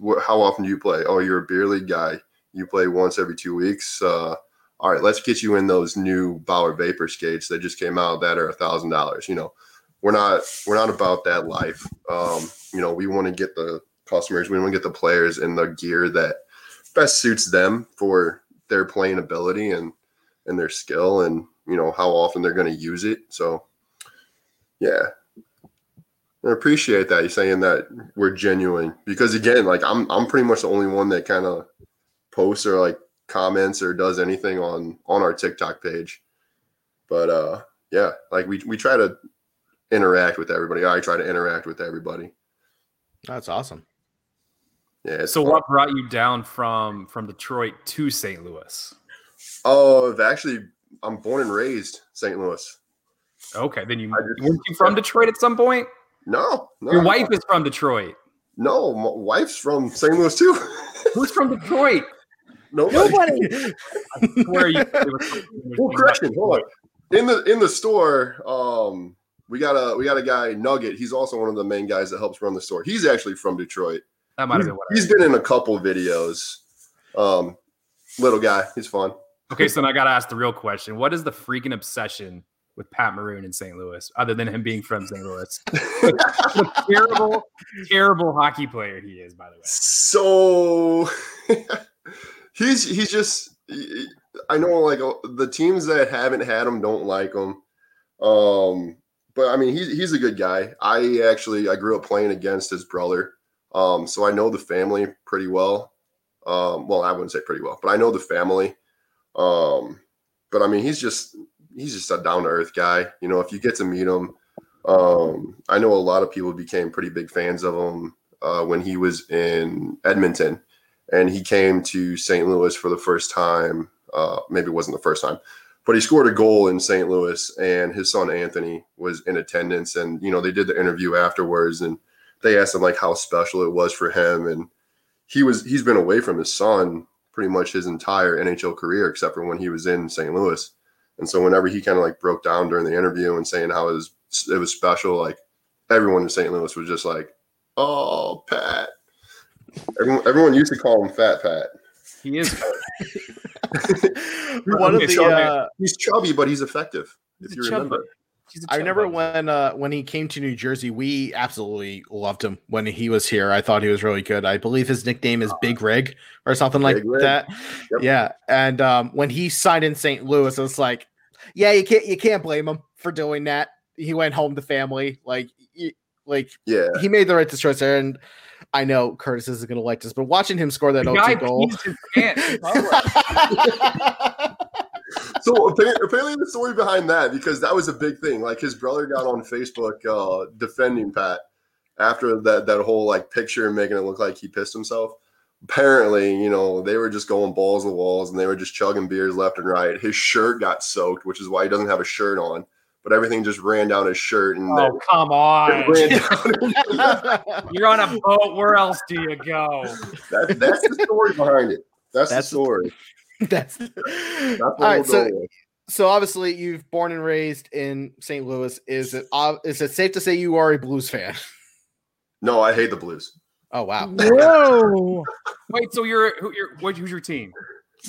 "Wh- "How often do you play?" Oh, you're a beer league guy. You play once every two weeks. Uh, all right, let's get you in those new Bauer Vapor skates that just came out that are a thousand dollars. You know, we're not we're not about that life. Um, you know, we want to get the customers, we want to get the players in the gear that best suits them for their playing ability and and their skill and you know how often they're going to use it. So, yeah, I appreciate that you're saying that we're genuine because again, like I'm I'm pretty much the only one that kind of posts or like comments or does anything on on our TikTok page. But uh yeah, like we we try to interact with everybody. I try to interact with everybody. That's awesome. Yeah. So fun. what brought you down from from Detroit to St. Louis? Oh, I've actually I'm born and raised St. Louis. Okay, then you I just- weren't you from Detroit at some point? No, no. Your wife is from Detroit. No, my wife's from St. Louis too. Who's from Detroit? Nobody. Nobody. Where are you? Well, correction. Hold on. In the in the store, um, we got a we got a guy Nugget. He's also one of the main guys that helps run the store. He's actually from Detroit. That might have been what I he's been in a couple videos. Um, little guy. He's fun. Okay, so then I got to ask the real question: What is the freaking obsession with Pat Maroon in St. Louis, other than him being from St. Louis? what a terrible, terrible hockey player he is, by the way. So he's he's just I know like uh, the teams that haven't had him don't like him. Um, but I mean he's he's a good guy. I actually I grew up playing against his brother. Um, so I know the family pretty well. Um, well, I wouldn't say pretty well, but I know the family. Um, but I mean he's just he's just a down to earth guy. You know, if you get to meet him, um, I know a lot of people became pretty big fans of him uh, when he was in Edmonton, and he came to St. Louis for the first time. Uh, maybe it wasn't the first time, but he scored a goal in St. Louis, and his son Anthony was in attendance. And you know, they did the interview afterwards, and they asked him like how special it was for him, and he was he's been away from his son pretty much his entire NHL career, except for when he was in St. Louis. And so whenever he kind of like broke down during the interview and saying how it was it was special, like everyone in St. Louis was just like, "Oh, Pat." Everyone, everyone used to call him Fat Pat. He is. One of the so- uh, He's chubby, but he's effective. If you a chubby. remember, He's a I chub remember when uh when he came to New Jersey, we absolutely loved him when he was here. I thought he was really good. I believe his nickname is Big Rig or something like Rig. that. Yep. Yeah, and um, when he signed in St. Louis, it was like, yeah, you can't you can't blame him for doing that. He went home to family, like y- like yeah, he made the right choice there. And I know Curtis isn't going to like this, but watching him score that The 0 guy goal. pees his pants in public. so apparently, apparently the story behind that because that was a big thing. Like his brother got on Facebook uh, defending Pat after that that whole like picture making it look like he pissed himself. Apparently, you know, they were just going balls to the walls and they were just chugging beers left and right. His shirt got soaked, which is why he doesn't have a shirt on. But everything just ran down his shirt and oh, come on. ran down. You're on a boat. Where else do you go? that, that's the story behind it. That's, That's- the story. That's That's all what right. So with. so obviously you've born and raised in St. Louis. Is it uh, is it safe to say you are a Blues fan? no, I hate the Blues. Oh wow. Whoa. Wait, so you're who? You're what? Who's your team?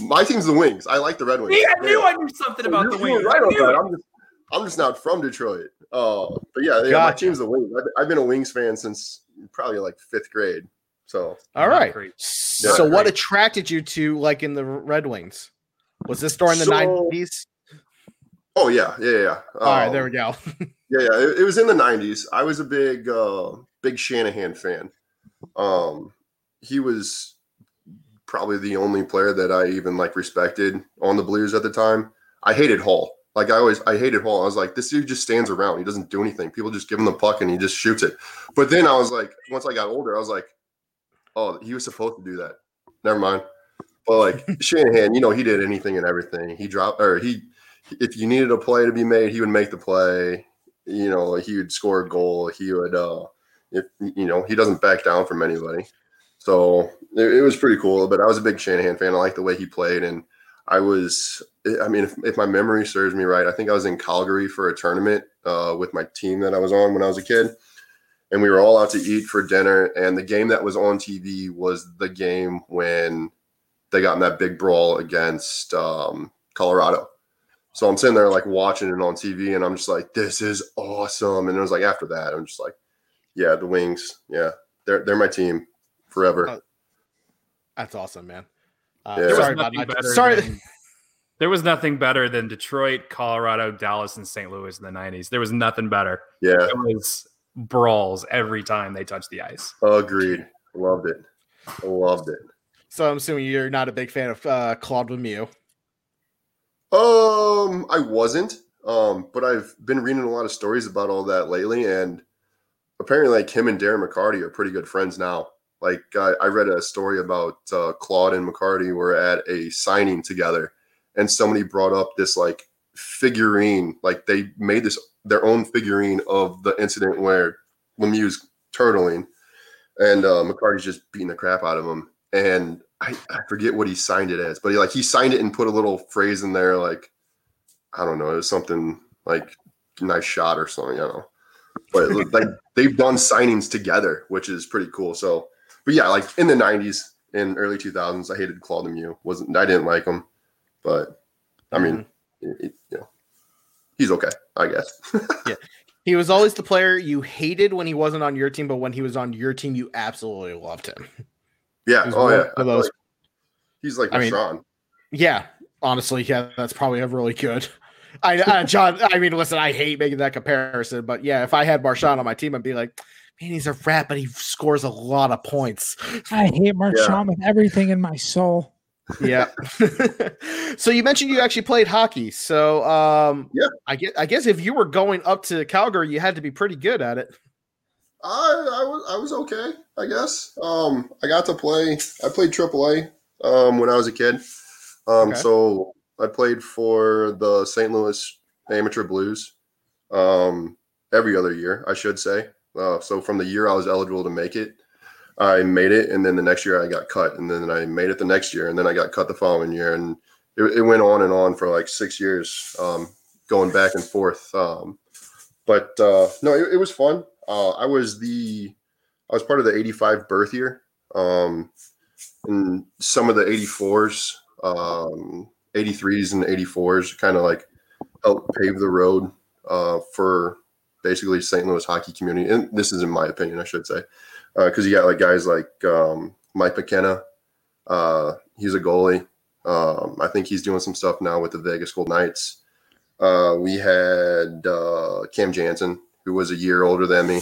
My team's the Wings. I like the Red Wings. See, I knew I knew something about You're- the Wings. right I on knew that. I'm just, I'm just not from Detroit. Uh, but yeah, yeah my team's the Wings. I've, I've been a Wings fan since probably like fifth grade. So all right. Not So what attracted you to like in the Red Wings? Was this during the So- nineties? oh yeah, yeah, yeah. All right, Um, there we go. Yeah, yeah. It, it was in the '90s. I was a big, uh, big Shanahan fan. Um, he was probably the only player that I even like respected on the Blues at the time. I hated Hull. Like I always, I hated Hull. I was like, this dude just stands around. He doesn't do anything. People just give him the puck and he just shoots it. But then I was like, once I got older, I was like, oh, he was supposed to do that. Never mind. But like Shanahan, you know, he did anything and everything. He dropped or he, if you needed a play to be made, he would make the play. You know, he would score a goal. He would, uh, if you know, he doesn't back down from anybody. So it, it was pretty cool. But I was a big Shanahan fan. I liked the way he played, and I was. I mean, if, if my memory serves me right, I think I was in Calgary for a tournament uh, with my team that I was on when I was a kid, and we were all out to eat for dinner. And the game that was on TV was the game when they got in that big brawl against um, Colorado. So I'm sitting there like watching it on TV, and I'm just like, "This is awesome!" And it was like after that, I'm just like, "Yeah, the Wings, yeah, they're they're my team forever." That's awesome, man. Uh, Yeah. There Sorry was about nothing that. better Sorry. than- there was nothing better than Detroit, Colorado, Dallas, and St. Louis in the '90s. There was nothing better. yeah, It was brawls every time they touched the ice. agreed. Loved it. Loved it. So I'm assuming you're not a big fan of uh, Claude Lemieux. Um, I wasn't. Um, but I've been reading a lot of stories about all that lately, and apparently, like him and Darren McCarty are pretty good friends now. Like I, I read a story about uh, Claude and McCarty were at a signing together, and somebody brought up this like figurine. Like they made this their own figurine of the incident where Lemieux's turtling, and uh, McCarty's just beating the crap out of him. And I, I forget what he signed it as, but he like he signed it and put a little phrase in there, like I don't know, it was something like nice shot or something, I don't know. But like they've done signings together, which is pretty cool. So, but yeah, like in the '90s and early 2000s, I hated Claude Lemieux. wasn't I didn't like him, but I mean, it- it- you know, he's okay, I guess. Yeah, he was always the player you hated when he wasn't on your team, but when he was on your team, you absolutely loved him. yeah. Oh yeah. I those- like he's like I mean, Sean. Yeah, honestly, yeah, that's probably a really good. I, uh, John. I mean, listen, I hate making that comparison, but yeah, if I had Marchand on my team, I'd be like, man, he's a rat, but he scores a lot of points. I hate Marchand with everything in my soul. Yeah. so you mentioned you actually played hockey. So um, Yeah. I guess I guess if you were going up to Calgary, you had to be pretty good at it. I, I was I was okay, I guess. Um, I got to play. I played AAA um, when I was a kid. Um, Okay. So I played for the St. Louis Amateur Blues um, every other year, I should say. Uh, so from the year I was eligible to make it, I made it, and then the next year I got cut, and then I made it the next year, and then I got cut the following year, and it, it went on and on for like six years, um, going back and forth. Um, but uh, no, it, it was fun. Uh, I was the I was part of the '85 birth year, um, and some of the '84s, um, '83s, and '84s kind of like helped pave the road uh, for basically St. Louis hockey community. And this is in my opinion, I should say, because you got like guys like um, Mike McKenna. Uh, he's a goalie. Um, I think he's doing some stuff now with the Vegas Gold Knights. Uh, we had uh, Cam Janssen, who was a year older than me.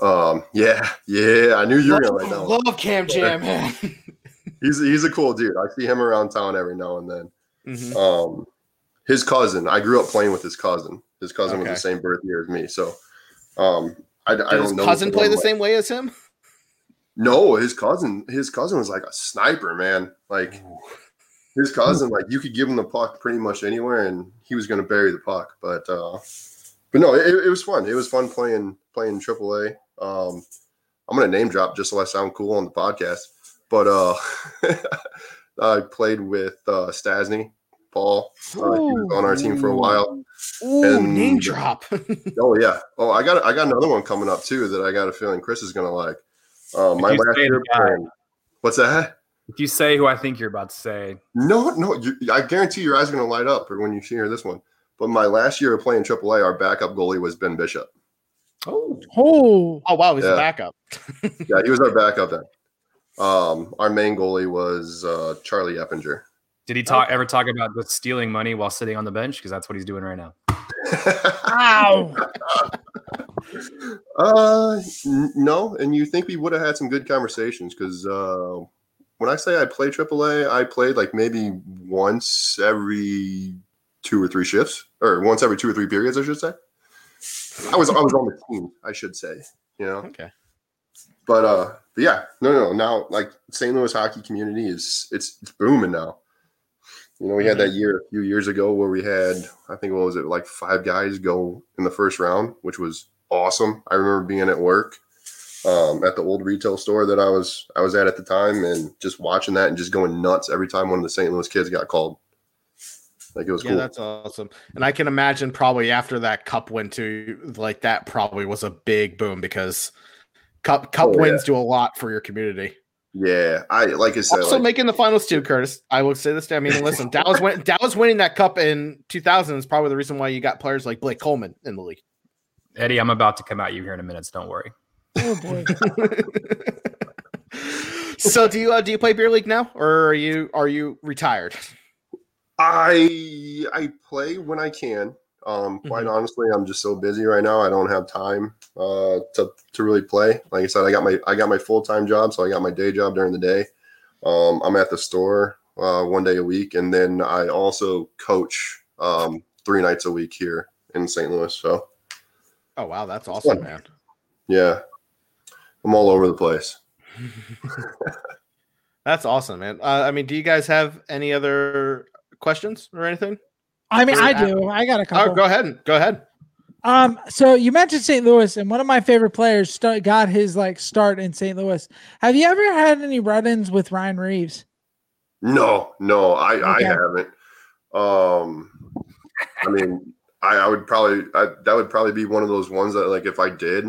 Um, yeah, yeah, I knew you were gonna like that. Love Cam Jam, man. He's he's a cool dude. I see him around town every now and then. Mhm. Um, his cousin, I grew up playing with his cousin. His cousin Okay. was the same birth year as me, so um, I, I don't his know. cousin play the one- same way as him? No, his cousin, his cousin was like a sniper, man. Like his cousin, like you could give him the puck pretty much anywhere, and he was going to bury the puck. But uh, but no, it, it was fun. It was fun playing playing AAA. Um, I'm going to name drop just so I sound cool on the podcast. But uh, I played with uh, Stastny, Paul. Uh, he was on our team for a while. Ooh, And- name drop. Oh yeah. Oh, I got I got another one coming up too that I got a feeling Chris is going to like. Um, my last year the guy. playing. What's that? If you say who I think you're about to say, No, no, you, I guarantee your eyes are going to light up when you hear this one. But my last year of playing AAA, our backup goalie was Ben Bishop. oh. Oh, oh, wow, he's a backup. Yeah, he was our backup then. Um, our main goalie was uh, Charlie Eppinger. Did he talk ever talk about just stealing money while sitting on the bench? Because that's what he's doing right now. ow. uh, n- no, and you think we would have had some good conversations because uh, when I say I play AAA, I played like maybe once every two or three shifts, or once every two or three periods, I should say. I was I was on the team, I should say. You know, Okay. but uh, but yeah, no, no, no. Now, like St. Louis hockey community is it's it's booming now. You know, we had that year a few years ago where we had I think what was it like five guys go in the first round, which was awesome. I remember being at work um, at the old retail store that I was I was at at the time, and just watching that and just going nuts every time one of the St. Louis kids got called. Like it was Yeah, cool. that's awesome. And I can imagine probably after that cup win too, like that probably was a big boom because cup cup Oh, yeah. wins do a lot for your community. Yeah, I like I said, Also like, making the finals too, Curtis. I will say this. I mean, listen, Dallas win, Dallas winning that cup in 2000 is probably the reason why you got players like Blake Coleman in the league. Eddie, I'm about to come at you here in a minute. So don't worry. Oh boy. so do you uh, do you play beer league now, or are you are you retired? I I play when I can. Um, quite Mhm. honestly, I'm just so busy right now. I don't have time uh, to to really play. Like I said, I got my I got my full time job, so I got my day job during the day. Um, I'm at the store uh, one day a week, and then I also coach um, three nights a week here in St. Louis. So Oh wow, that's awesome, fun. man. yeah, I'm all over the place. That's awesome, man. Uh, I mean, do you guys have any other questions or anything? I mean, I do. I got a couple. Oh, go ahead. Go ahead. Um, so you mentioned St. Louis, and one of my favorite players start, got his like start in St. Louis. Have you ever had any run-ins with Ryan Reaves? No, no, I Okay. I haven't. Um, I mean, I, I would probably I, that would probably be one of those ones that like if I did,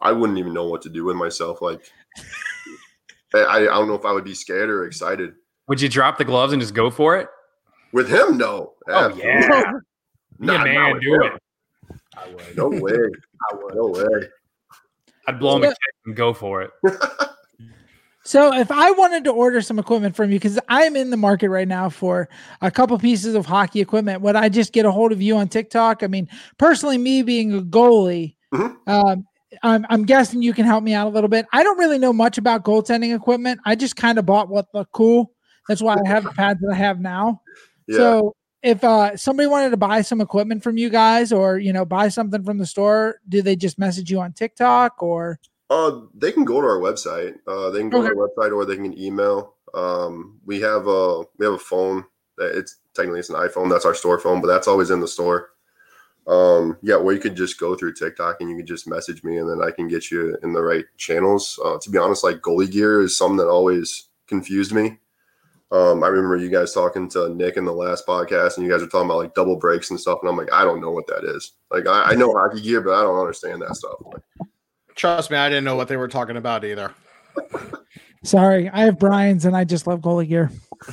I wouldn't even know what to do with myself. Like, I I don't know if I would be scared or excited. Would you drop the gloves and just go for it? With him, no. Oh Absolutely yeah, not. be a Not- not man, do him. it. I would. No way. I would. No way. I'd blow him a So- kick and go for it. So if I wanted to order some equipment from you, because I'm in the market right now for a couple pieces of hockey equipment, would I just get a hold of you on TikTok? I mean, personally, me being a goalie, Mhm. um, I'm, I'm guessing you can help me out a little bit. I don't really know much about goaltending equipment. I just kind of bought what looked cool. That's why I have the pads that I have now. Yeah. So if uh, somebody wanted to buy some equipment from you guys, or you know, buy something from the store, do they just message you on TikTok or? Uh, they can go to our website. Uh, they can go Okay. to our website or they can email. Um, we have a we have a phone that it's technically it's an iPhone. That's our store phone, but that's always in the store. Um, yeah, where you could just go through TikTok and you can just message me, and then I can get you in the right channels. Uh, to be honest, like goalie gear is something that always confused me. Um, I remember you guys talking to Nick in the last podcast, and you guys were talking about like double breaks and stuff, and I'm like, I don't know what that is. Like, I, I know hockey gear, but I don't understand that stuff. Like, Trust me, I didn't know what they were talking about either. Sorry, I have Brian's and I just love goalie gear.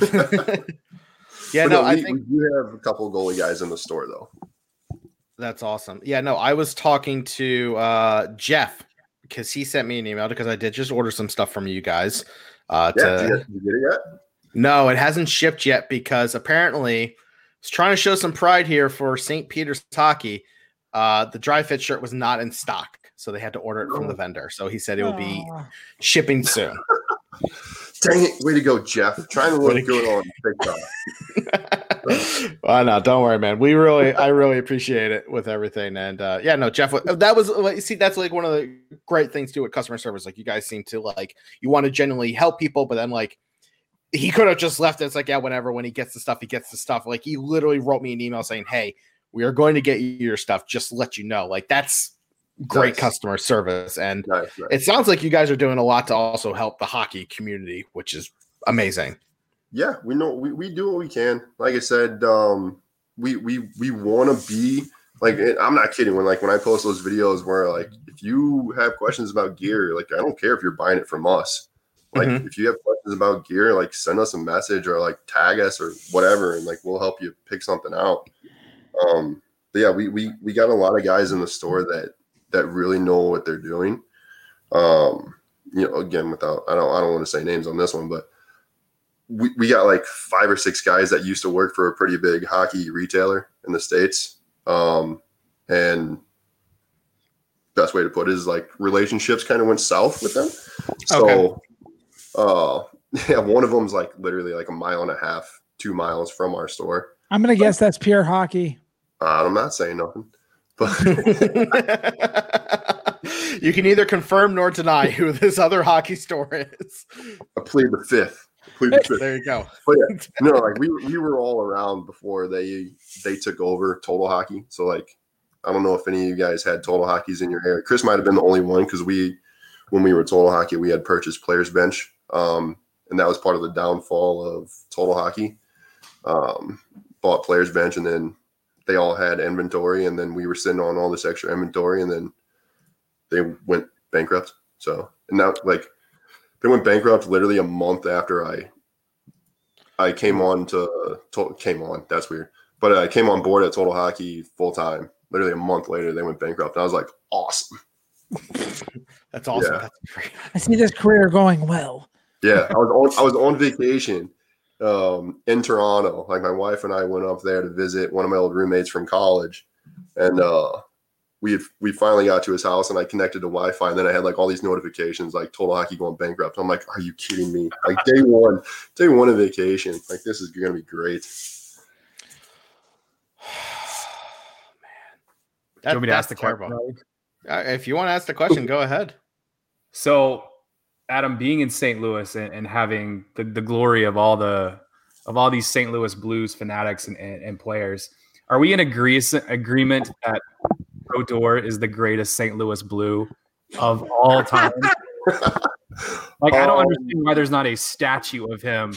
yeah, But no, we, I we think do have a couple goalie guys in the store though. that's awesome. Yeah, no, I was talking to uh Jeff because he sent me an email because I did just order some stuff from you guys. Uh, Yeah, to, did you get it yet? No, it hasn't shipped yet because apparently it's trying to show some pride here for St. Peter's Hockey. Uh, the dry fit shirt was not in stock, so they had to order it from the vendor. So he said it will be shipping soon. Dang it! Way to go, Jeff. Trying to look good on TikTok. well, no, don't worry, man. We really, I really appreciate it with everything. And uh, yeah, no, Jeff, that was like, see, that's like one of the great things too with customer service. Like you guys seem to like, you want to genuinely help people, but then like, he could have just left it. It's like, yeah, whenever when he gets the stuff, he gets the stuff. Like he literally wrote me an email saying, "Hey, we are going to get you your stuff. Just let you know." Like that's great Nice. customer service, and Nice, nice. it sounds like you guys are doing a lot to also help the hockey community, which is amazing. yeah, we know we, we do what we can. Like I said, um, we we we want to be like I'm not kidding when like when I post those videos where like if you have questions about gear, like I don't care if you're buying it from us. Like Mhm. if you have questions about gear, like send us a message or like tag us or whatever, and like we'll help you pick something out. Um, but yeah, we we we got a lot of guys in the store that that really know what they're doing. Um, you know, again, without I don't I don't want to say names on this one, but we, we got like five or six guys that used to work for a pretty big hockey retailer in the states um, and best way to put it is like relationships kind of went south with them so uh yeah one of them's like literally like a mile and a half two miles from our store I'm gonna guess that's pure hockey. uh, i'm not saying nothing but you can either confirm nor deny who this other hockey store is. i plead the fifth I plead the fifth There you go. But yeah, no, like we we were all around before they they took over total hockey. So like I don't know if any of you guys had total hockeys in your area. Chris might have been the only one because we when we were total hockey, we had purchased players bench. Um, and that was part of the downfall of total hockey. Um, bought players bench and then they all had inventory and then we were sitting on all this extra inventory and then they went bankrupt. So and now like they went bankrupt literally a month after I I came on to, to came on. That's weird, but I came on board at Total Hockey full time. Literally a month later, they went bankrupt. And I was like, awesome. That's awesome. Yeah. That's great. I see this career going well. Yeah, I was on I was on vacation um, in Toronto. Like my wife and I went up there to visit one of my old roommates from college, and uh, we we finally got to his house, and I connected to Wi-Fi, and then I had like all these notifications, like Total Hockey going bankrupt. I'm like, are you kidding me? Like day one, day one of vacation. Like this is gonna be great. Do you want me to ask the terrible. question? Uh, if you want to ask the question, go ahead. So, Adam, being in St. Louis and, and having the, the glory of all the of all these St. Louis Blues fanatics and, and, and players, are we in agree, agreement that Odor is the greatest St. Louis Blue of all time. like I don't Um, understand why there's not a statue of him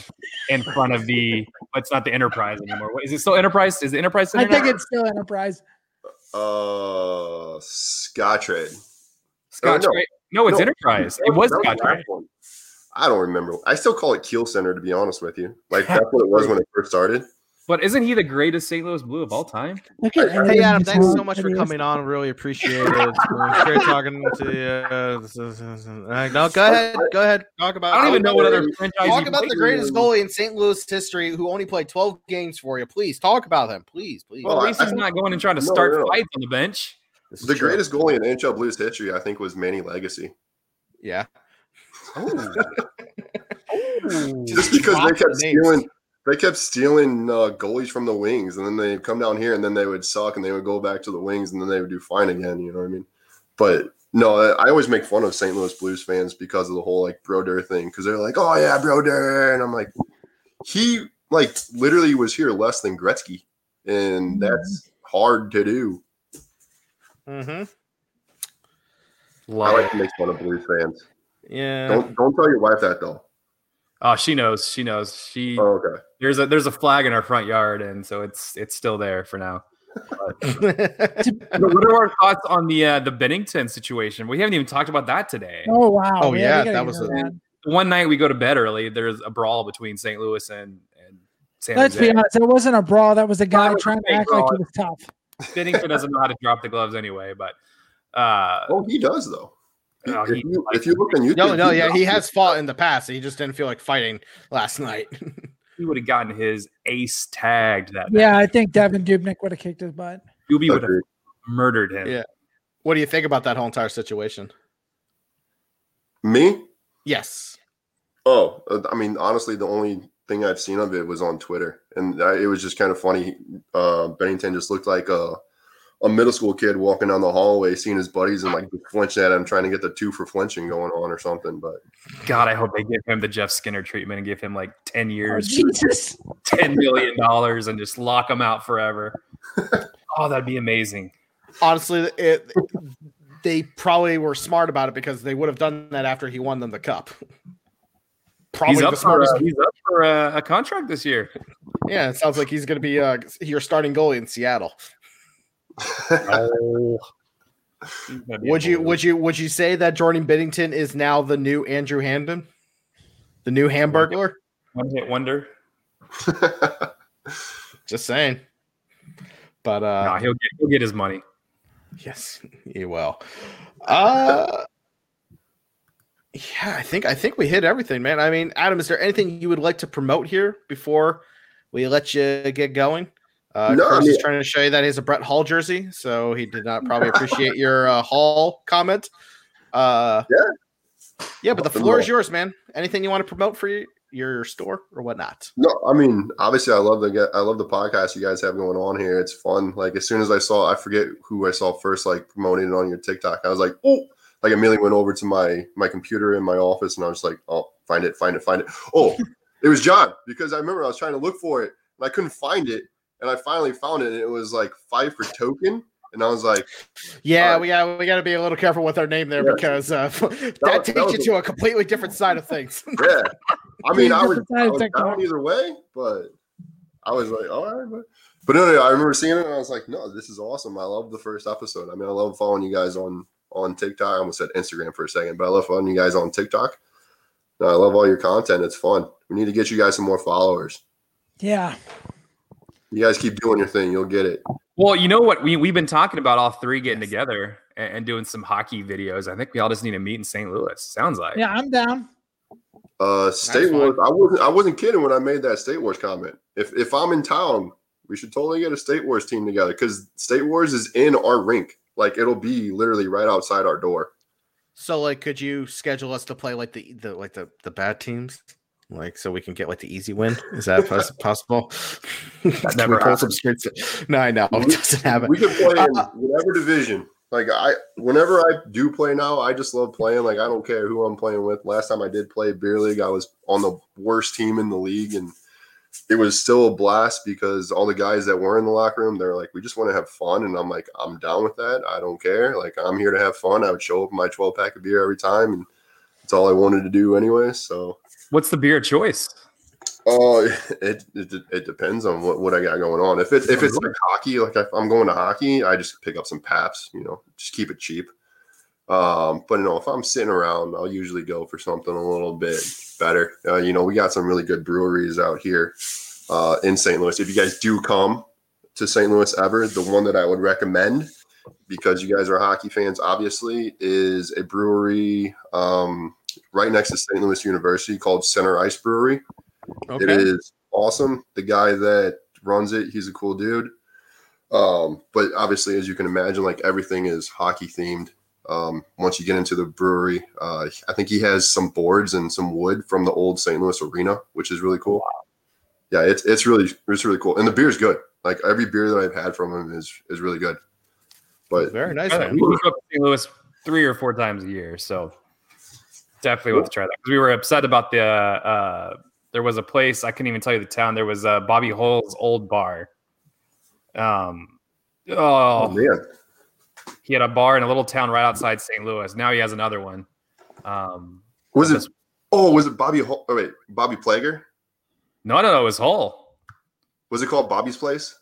in front of the. It's not the Enterprise anymore. What, is it still Enterprise? Is the Enterprise? I think now? it's still Enterprise. Uh, Scottrade. Scotch. no. Right? No, it's No. Enterprise. It was That Scotch. the last Right? one. I don't remember. I still call it Kiel Center to be honest with you. Like that's what it was when it first started. But isn't he the greatest St. Louis Blue of all time? Look at Hey Adam, thanks so much for coming on. Really appreciate it. It's Great talking to you. Uh, no, go ahead. Go ahead. Talk about. I don't even know what other Talk franchise. Talk he about played the greatest goalie in St. Louis history, who only played 12 games for you. Please talk about him. Please, please. Well, at least he's not going and trying to start no, no. fights on the bench. This is The true. greatest goalie in NHL Blues history, I think, was Manny Legace. Yeah. Just because they kept the stealing, they kept stealing uh, goalies from the wings, and then they'd come down here, and then they would suck, and they would go back to the wings, and then they would do fine again. You know what I mean? But no, I, I always make fun of St. Louis Blues fans because of the whole like Brodeur thing, because they're like, "Oh yeah, Brodeur," and I'm like, he like literally was here less than Gretzky, and that's hard to do. Mm-hmm. I like it. to make fun of Blues fans. Yeah. Don't don't tell your wife that though. Oh, she knows. She knows. She Oh, okay. there's a there's a flag in our front yard, and so it's it's still there for now. But what are our thoughts on the uh, the Binnington situation? We haven't even talked about that today. Oh wow! Oh, yeah, we gotta that was a- that. One night we go to bed early. There's a brawl between St. Louis and and San Let's Jose. be honest. It wasn't a brawl. That was a guy That was trying to fake act like he was tough. Binnington doesn't know how to drop the gloves anyway, but uh, Oh, he does though. Oh, if, he- you, if you look on YouTube, no, no, yeah, he does. has fought in the past. He just didn't feel like fighting last night. he would have gotten his ace tagged that night. Yeah, I think Devan Dubnyk would have kicked his butt. Doobie would have murdered him. Yeah. what do you think about that whole entire situation? Me? Yes. Oh, uh, I mean, honestly, the only thing I've seen of it was on Twitter, and I, it was just kind of funny. Uh, Binnington just looked like a a middle school kid walking down the hallway, seeing his buddies and like flinching at him, trying to get the two for flinching going on or something. But God, I hope they give him the Jeff Skinner treatment and give him like 10 Oh, years, Jesus. $10 million and just lock him out forever. oh, that'd be amazing. Honestly, it, they probably were smart about it because they would have done that after he won them the cup. Probably He's the up, for, smartest. uh, he's up for uh, a contract this year. yeah, it sounds like he's going to be uh, your starting goalie in Seattle. Oh. Would you would you would you say that Jordan Binnington is now the new Andrew Hammond, the new Hamburglar? one hit wonder? Just saying. But uh, no, he'll get he'll get his money. Yes, he will. Uh yeah, I think I think we hit everything, man. I mean, Adam, is there anything you would like to promote here before we let you get going? Uh, No, I Chris is trying to show you that he's a Brett Hull jersey, so he did not probably appreciate your uh, Hall comment. Uh, Yeah. yeah, but the floor more. is yours, man. Anything you want to promote for your, your store or whatnot? no, I mean, obviously, I love the get- I love the podcast you guys have going on here. It's fun. Like as soon as I saw, I forget who I saw first, like promoting it on your TikTok. I was like, oh, like I immediately went over to my my computer in my office, and I was like, oh, find it, find it, find it. Oh, it was John because I remember I was trying to look for it and I couldn't find it, and I finally found it, and it was like five for token, and I was like, Yeah, Alright. we got we got to be a little careful with our name there Yeah. because uh, that, was- takes that you a- to a completely different side of things. yeah. I mean, I was, Different side I was down either way, but I was like, all right, but. But no, no, I remember seeing it and I was like, no, this is awesome. I love the first episode. I mean, I love following you guys on on TikTok. I almost said Instagram for a second, but I love following you guys on TikTok. I love all your content. It's fun. We need to get you guys some more followers. Yeah. You guys keep doing your thing. You'll get it. Well, you know what? We we've been talking about all three getting together and, and doing some hockey videos. I think we all just need to meet in St. Louis. Sounds like. Yeah, I'm down. Uh, State. Wars. I wasn't. I wasn't kidding when I made that State Wars comment. If if I'm in town, we should totally get a State Wars team together because State Wars is in our rink. Like it'll be literally right outside our door. So, like, could you schedule us to play like the the like the the bad teams, like so we can get like the easy win? Is that poss- possible? That never some streets. No, I know it doesn't happen. We can play in Uh, whatever division. Like I, whenever I do play now, I just love playing. Like I don't care who I'm playing with. Last time I did play beer league, I was on the worst team in the league, and it was still a blast because all the guys that were in the locker room, they're like, we just want to have fun. And I'm like, I'm down with that. I don't care. Like, I'm here to have fun. I would show up my 12 pack of beer every time. And that's all I wanted to do anyway. So, What's the beer choice? oh, it, it, it depends on what, what I got going on. If it, if it's like hockey, like if I'm going to hockey, I just pick up some Pabst, you know, just keep it cheap. Um, but you know, if I'm sitting around, I'll usually go for something a little bit better. Uh, you know, we got some really good breweries out here uh, in St. Louis. If you guys do come to St. Louis ever, the one that I would recommend, because you guys are hockey fans, obviously, is a brewery um, right next to St. Louis University called Center Ice Brewery. It Okay. is awesome. The guy that runs it, he's a cool dude. Um, but obviously, as you can imagine, like everything is hockey themed. Um, once you get into the brewery, uh, I think he has some boards and some wood from the old St. Louis arena, which is really cool. Yeah, it's it's really it's really cool, and the beer is good. Like every beer that I've had from him is is really good. But Very nice, Uh, man. we go up to St. Louis three or four times a year, so definitely want to try that. 'Cause we were upset about the. Uh, there was a place I couldn't even tell you the town. There was uh, Bobby Hull's old bar. Um, oh oh, man, he had a bar in a little town right outside St. Louis. Now he has another one. Um, was it? Oh, was it Bobby? Hol- Oh wait, Bobby Plager? no, no, no, it was Hull. Was it called Bobby's Place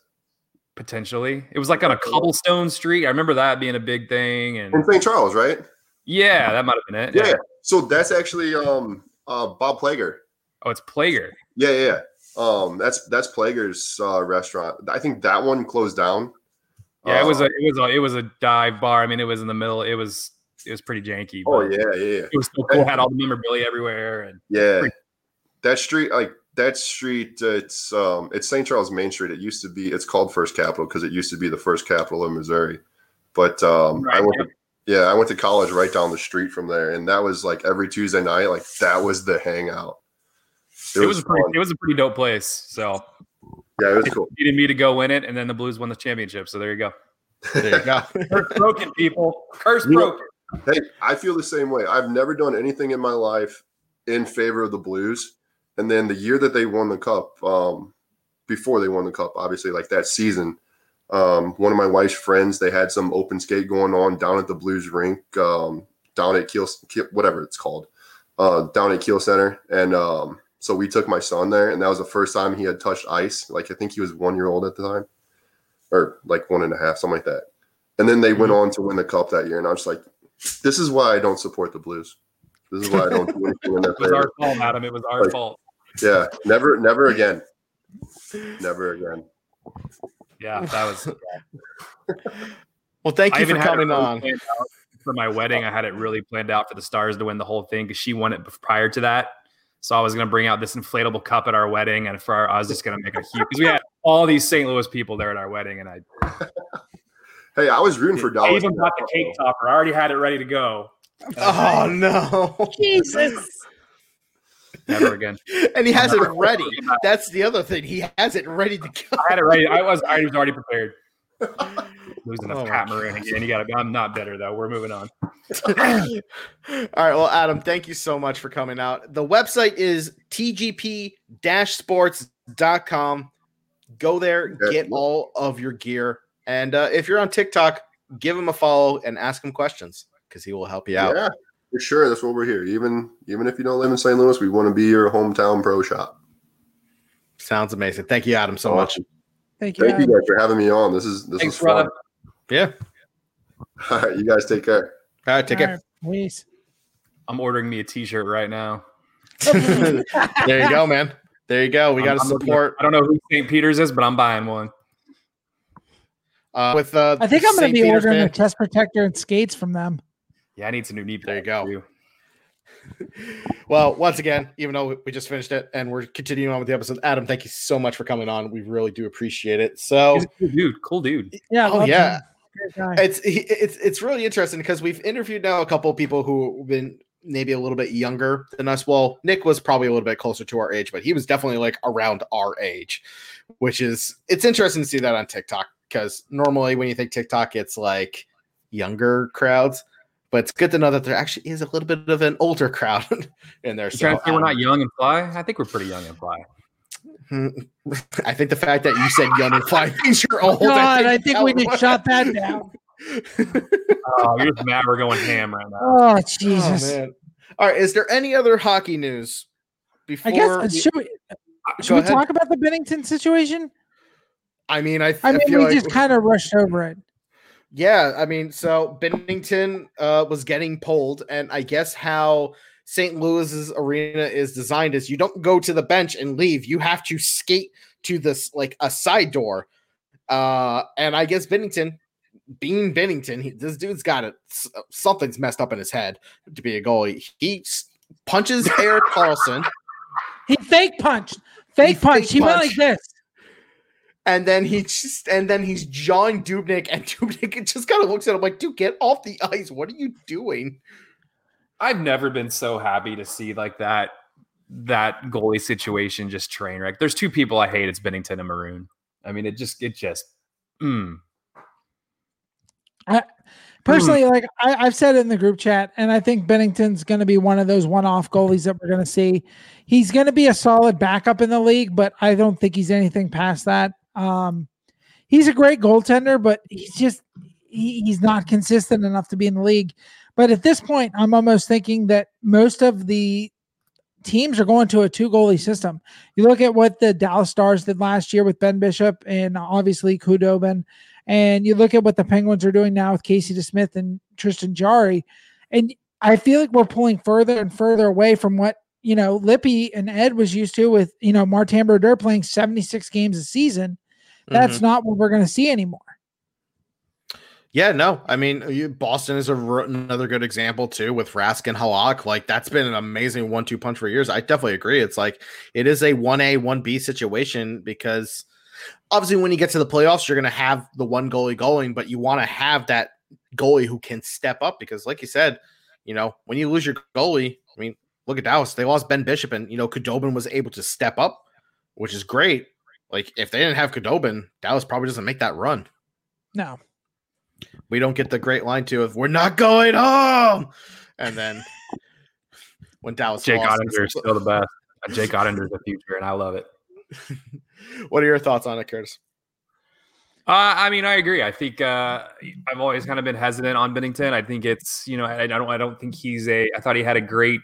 Potentially, it was like on a cobblestone street. I remember that being a big thing, and in St. Charles, right? yeah, that might have been it. Yeah. So that's actually um uh Bob Plager. Oh, it's Plager. Yeah, yeah. yeah. Um, that's that's Plager's uh, restaurant. I think that one closed down. Yeah, it was a Uh, it was a it was a dive bar. I mean, it was in the middle. It was it was pretty janky. Oh but yeah, yeah, yeah. it was so cool. Had all the memorabilia everywhere, and Yeah. Pretty- That street, like that street, uh, it's um, it's St. Charles Main Street. It used to be. It's called First Capital because it used to be the first capital of Missouri. But um, I Right, went. To, yeah, I went to college right down the street from there, and that was like every Tuesday night. Like that was the hangout. it, was, a pretty, it was a pretty dope place. So yeah, it was cool. needed me to go win it, and then the Blues won the championship. So there you go. There you go. Curse broken, people. Curse You know- broken. Hey, I feel the same way. I've never done anything in my life in favor of the Blues. And then the year that they won the cup, um, before they won the cup, obviously, like that season, um, one of my wife's friends, they had some open skate going on down at the Blues rink, um, down at Kiel, Kiel, whatever it's called, uh, down at Kiel Center. And um, so we took my son there, and that was the first time he had touched ice. Like I think he was one year old at the time, or like one and a half, something like that. And then they went mm-hmm. on to win the cup that year, and I was like, this is why I don't support the Blues. This is why I don't do anything in that It was favor. our fault, Adam. It was our Like- fault. Yeah, never, never again. Never again. Yeah, that was. Well, thank I you for even had it coming on. for my wedding. I had it really planned out for the Stars to win the whole thing because she won it prior to that. So I was going to bring out this inflatable cup at our wedding, and for our, I was just going to make a huge because we had all these St. Louis people there at our wedding, and I, Hey, I was rooting for I Dallas. even bought the cake topper. I already had it ready to go. Oh no. Jesus. Never again. And he has it ready. That's the other thing. He has it ready to go. I had it ready. I was. I was already prepared. Losing Oh to Pat Maroon again. You got to. I'm not better though. We're moving on. All right. Well, Adam, thank you so much for coming out. The website is tgp sports.com. Go there, get all of your gear. And uh, if you're on TikTok, give him a follow and ask him questions because he will help you out. Yeah, for sure. That's what we're here. Even even if you don't live in St. Louis, we want to be your hometown pro shop. Sounds amazing. Thank you, Adam, so much. Thank you. Thank you guys for having me on. This is this Thanks, is fun. brother. Yeah. All right, you guys take care. All right, take All care. right, peace. I'm ordering me a T-shirt right now. there you go, man. There you go. We got to I'm- I'm support I don't know who St. Peter's is, but I'm buying one. uh, with. Uh, I think I'm going to be Peter's ordering a fan. chest protector and skates from them. Yeah, I need some new knee. There you go. Well, once again, even though we just finished it and we're continuing on with the episode, Adam, thank you so much for coming on. We really do appreciate it. So, cool dude. Cool dude. Yeah. Oh, yeah. him. Great guy. it's it's it's really interesting because we've interviewed now a couple of people who have been maybe a little bit younger than us. Well, Nick was probably a little bit closer to our age, but he was definitely like around our age, which is it's interesting to see that on TikTok because normally when you think TikTok, it's like younger crowds. But it's good to know that there actually is a little bit of an older crowd in there. You So, trying to say we're um, not young and fly? I think we're pretty young and fly. I think the fact that you said young and five means you're old. God, I think we that just shot that down. Oh, you're mad we're going ham right now. Oh Oh, Jesus! man. All right. Is there any other hockey news before? I guess uh, we- should we, should we talk about the Binnington situation? I mean, I, I mean, feel we like just kind of rushed over it. Yeah, I mean, so Binnington uh, was getting pulled, and I guess how St. Louis's arena is designed is you don't go to the bench and leave; you have to skate to this like a side door. Uh, and I guess Binnington, being Binnington, he, this dude's got it. Something's messed up in his head to be a goalie. He punches Erik Karlsson, He fake punched, fake He punched. fake He went like this. and then he just and then he's jawing Dubnyk, and Dubnyk just kind of looks at him like, "Dude, get off the ice! What are you doing?" I've never been so happy to see like that that goalie situation just train wreck. There's two people I hate. It's Binnington and Maroon. I mean, it just it just mm. Personally, like I, I've said in the group chat, and I think Binnington's going to be one of those one-off goalies that we're going to see. He's going to be a solid backup in the league, but I don't think he's anything past that. Um, he's a great goaltender, but he's just he, he's not consistent enough to be in the league. But at this point, I'm almost thinking that most of the teams are going to a two goalie system. You look at what the Dallas Stars did last year with Ben Bishop and obviously Khudobin, and you look at what the Penguins are doing now with Casey DeSmith and Tristan Jarry, and I feel like we're pulling further and further away from what you know Lippy and Ed was used to with you know Martin Brodeur playing 76 games a season. That's mm-hmm. not what we're going to see anymore. Yeah, no. I mean, Boston is a, another good example too with Rask and Halak. Like that's been an amazing one-two punch for years. I definitely agree. It's like it is a one A one B situation because obviously when you get to the playoffs, you're going to have the one goalie going, but you want to have that goalie who can step up because, like you said, you know when you lose your goalie, I mean, look at Dallas. They lost Ben Bishop, and you know Khudobin was able to step up, which is great. Like if they didn't have Khudobin, Dallas probably doesn't make that run No, we don't get the great line to if we're not going home. And then when Dallas Jake lost, Oettinger is still the best. Jake Oettinger is the future, and I love it. what are your thoughts on it, Curtis? Uh, I mean, I agree. I think uh, I've always kind of been hesitant on Binnington. I think it's you know I, I don't I don't think he's a. I thought he had a great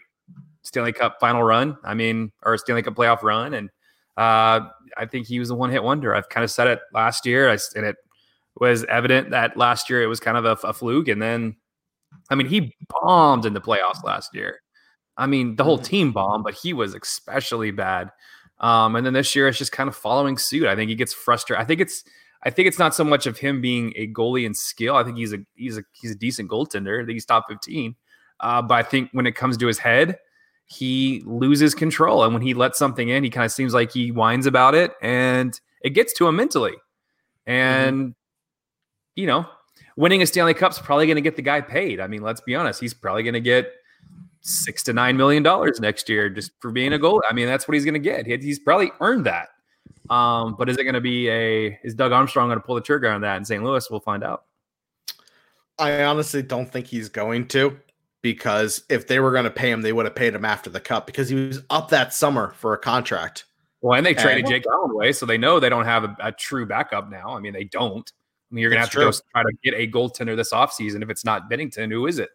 Stanley Cup final run. I mean, or a Stanley Cup playoff run, and uh, I think he was a one hit wonder. I've kind of said it last year, I, s- and it was evident that last year it was kind of a, a fluke. And then, I mean, he bombed in the playoffs last year. I mean, the whole team bombed, but he was especially bad. Um, and then this year, it's just kind of following suit. I think he gets frustrated. I think it's I think it's not so much of him being a goalie in skill. I think he's a he's a he's a decent goaltender. I think he's top fifteen. Uh, but I think when it comes to his head, he loses control, and when he lets something in, he kind of seems like he whines about it, and it gets to him mentally. And you know, winning a Stanley Cup's probably going to get the guy paid. I mean, let's be honest, he's probably going to get six to nine million dollars next year just for being a goal. I mean, that's what he's going to get. He- He's probably earned that. Um, but is it going to be a is Doug Armstrong going to pull the trigger on that in St. Louis? We'll find out. I honestly don't think he's going to because if they were going to pay him, they would have paid him after the cup because he was up that summer for a contract. Well, and they traded And- Jake Allen away, so they know they don't have a, a true backup now. I mean, they don't. I mean, you're going to have That's to go try to get a goaltender this offseason. If it's not Binnington, who is it?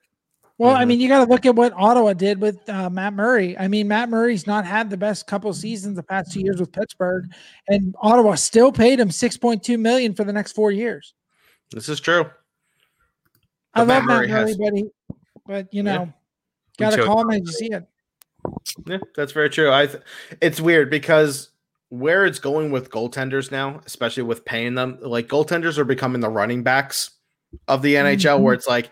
Well, I Mhm. mean, you got to look at what Ottawa did with uh, Matt Murray. I mean, Matt Murray's not had the best couple seasons the past two years with Pittsburgh, and Ottawa still paid him six point two million for the next four years. This is true. I But love Matt Matt Murray Murray, has- but he, but you know, We got to chose call him as you see it. Yeah, that's very true. I th- it's weird because where it's going with goaltenders now, especially with paying them, like goaltenders are becoming the running backs of the NHL, where it's like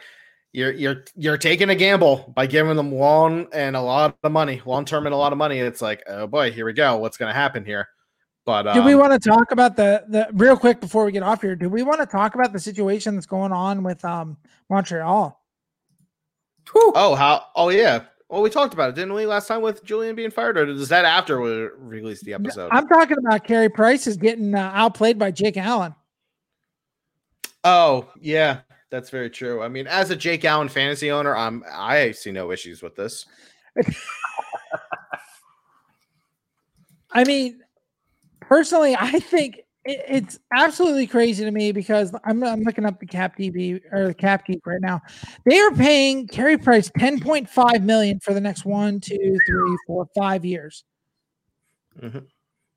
you're you're you're taking a gamble by giving them long and a lot of money, long term and a lot of money. It's like, oh boy, here we go. What's going to happen here? But Do we um, want to talk about the the real quick before we get off here? Do we want to talk about the situation that's going on with um Montreal? oh how oh yeah. Well, we talked about it, didn't we, last time with Julien being fired, or is that after we released the episode? I'm talking about Carey Price is getting uh, outplayed by Jake Allen. Oh, yeah, that's very true. I mean, as a Jake Allen fantasy owner, I'm I see no issues with this. I mean, personally, I think it, it's absolutely crazy to me because I'm, I'm looking up the cap DB or the cap geek right now. They are paying Carey Price 10.5 million for the next one, two, three, four, five years. Mhm.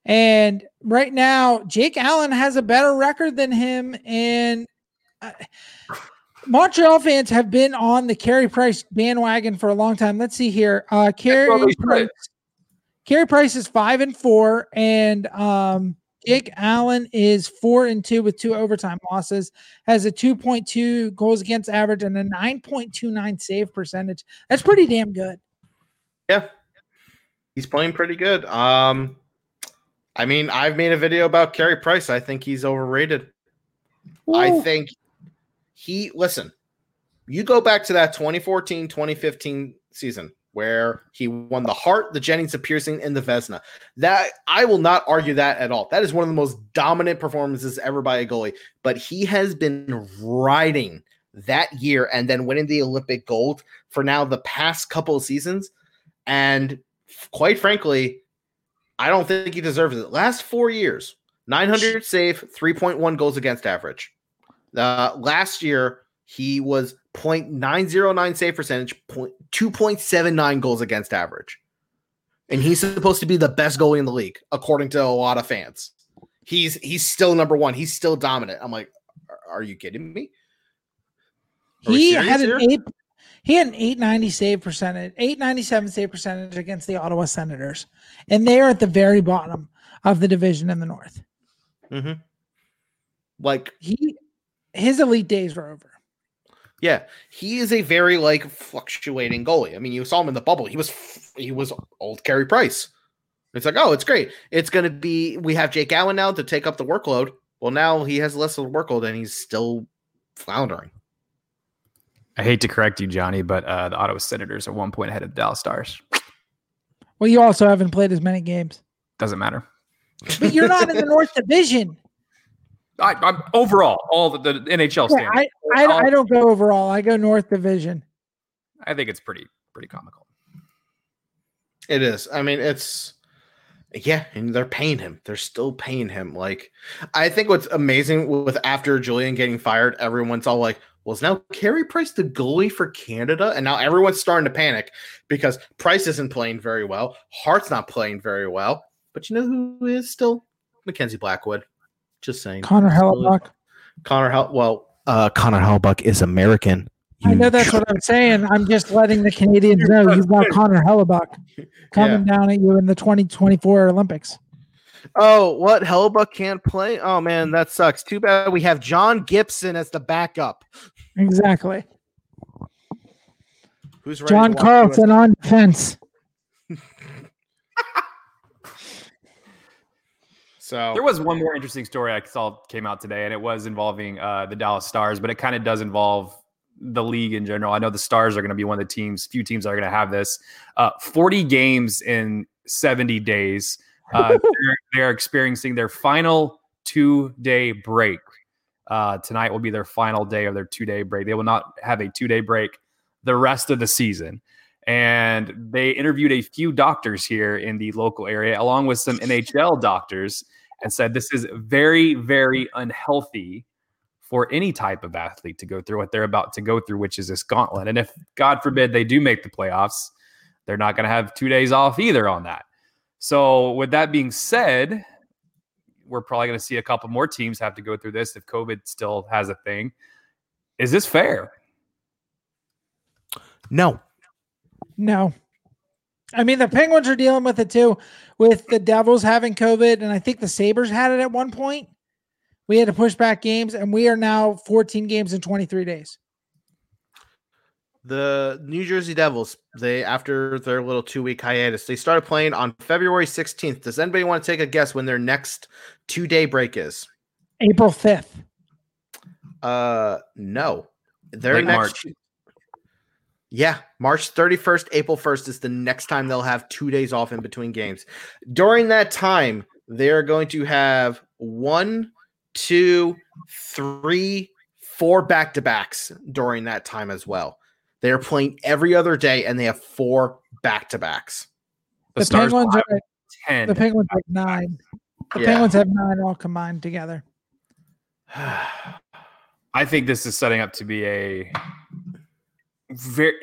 And right now, Jake Allen has a better record than him. And uh, Montreal fans have been on the Carey Price bandwagon for a long time. Let's see here. Uh, Carey well they should. Price, Carey Price is five and four, and um, Jake Allen is four and two with two overtime losses. Has a two point two goals against average and a nine point two nine save percentage. That's pretty damn good. Yeah. He's playing pretty good. Um I mean, I've made a video about Carey Price. I think he's overrated. I think he listen. You go back to that 2014, 2015 season where he won the Hart, the Jennings, the Pearson, and the Vezina. That I will not argue that at all. That is one of the most dominant performances ever by a goalie. But he has been riding that year and then winning the Olympic gold for now the past couple of seasons. And quite frankly, I don't think he deserves it. Last four years, 900 save, 3.1 goals against average. Uh, last year, he was 0.909 save percentage, point, 2.79 goals against average. And he's supposed to be the best goalie in the league, according to a lot of fans. He's he's still number one. He's still dominant. I'm like, are, are you kidding me? Are he had an here? eight. He had an 890 save percentage, 897 save percentage against the Ottawa Senators, and they are at the very bottom of the division in the North. Mm-hmm. Like He, his elite days were over. Yeah, he is a very like fluctuating goalie. I mean, you saw him in the bubble. He was he was old Carey Price. It's like, oh, it's great. It's gonna be. We have Jake Allen now to take up the workload. Well, now he has less of the workload, and he's still floundering. I hate to correct you, Johnny, but uh, the Ottawa Senators are one point ahead of the Dallas Stars. Well, you also haven't played as many games, Doesn't matter. but you're not in the North Division. I, I'm overall all the, the NHL Yeah, standings. I, I, I don't go overall. I go North Division. I think it's pretty pretty comical. It is. I mean, it's yeah, and they're paying him. They're still paying him. Like, I think what's amazing with after Julien getting fired, everyone's all like, "Well, is now Carey Price the goalie for Canada?" And now everyone's starting to panic because Price isn't playing very well. Hart's not playing very well. But you know who is still Mackenzie Blackwood? Just saying. Connor Hellebuyck. Connor Hell. Well, uh, Connor Hellebuyck is American. I know that's what I'm saying. I'm just letting the Canadians know you've got Connor Hellebuyck coming down at you in the 2024 Olympics. Oh, what? Hellebuyck can't play? Oh man, that sucks. Too bad we have John Gibson as the backup. Exactly. Who's ready John to Carlson on defense. So There was one more interesting story I saw came out today, and it was involving uh, the Dallas Stars, but it kind of does involve the league in general. I know the Stars are going to be one of the teams, few teams that are going to have this. Uh, 40 games in 70 days. Uh, they're, they're experiencing their final two day break. Uh, tonight will be their final day of their two day break. They will not have a two day break the rest of the season. And they interviewed a few doctors here in the local area, along with some NHL doctors, and said this is very, very unhealthy for any type of athlete to go through what they're about to go through, which is this gauntlet. And if God forbid they do make the playoffs, they're not going to have two days off either on that. So, with that being said, we're probably going to see a couple more teams have to go through this if COVID still has a thing. Is this fair? no. No. I mean, the Penguins are dealing with it too, with the Devils having COVID, and I think the Sabres had it at one point. We had to push back games, and we are now 14 games in 23 days. The New Jersey Devils, they after their little two week hiatus, they started playing on February 16th. Does anybody want to take a guess when their next two day break is? April 5th. Uh no. Their Late next March. Yeah, March 31st, April 1st is the next time they'll have two days off in between games. During that time, they're going to have one, two, three, four back to backs during that time as well. They're playing every other day and they have four back to backs. The, The, Stars Penguins are at, 10. the Penguins are at nine. The Yeah. Penguins have nine all combined together. I think this is setting up to be a very.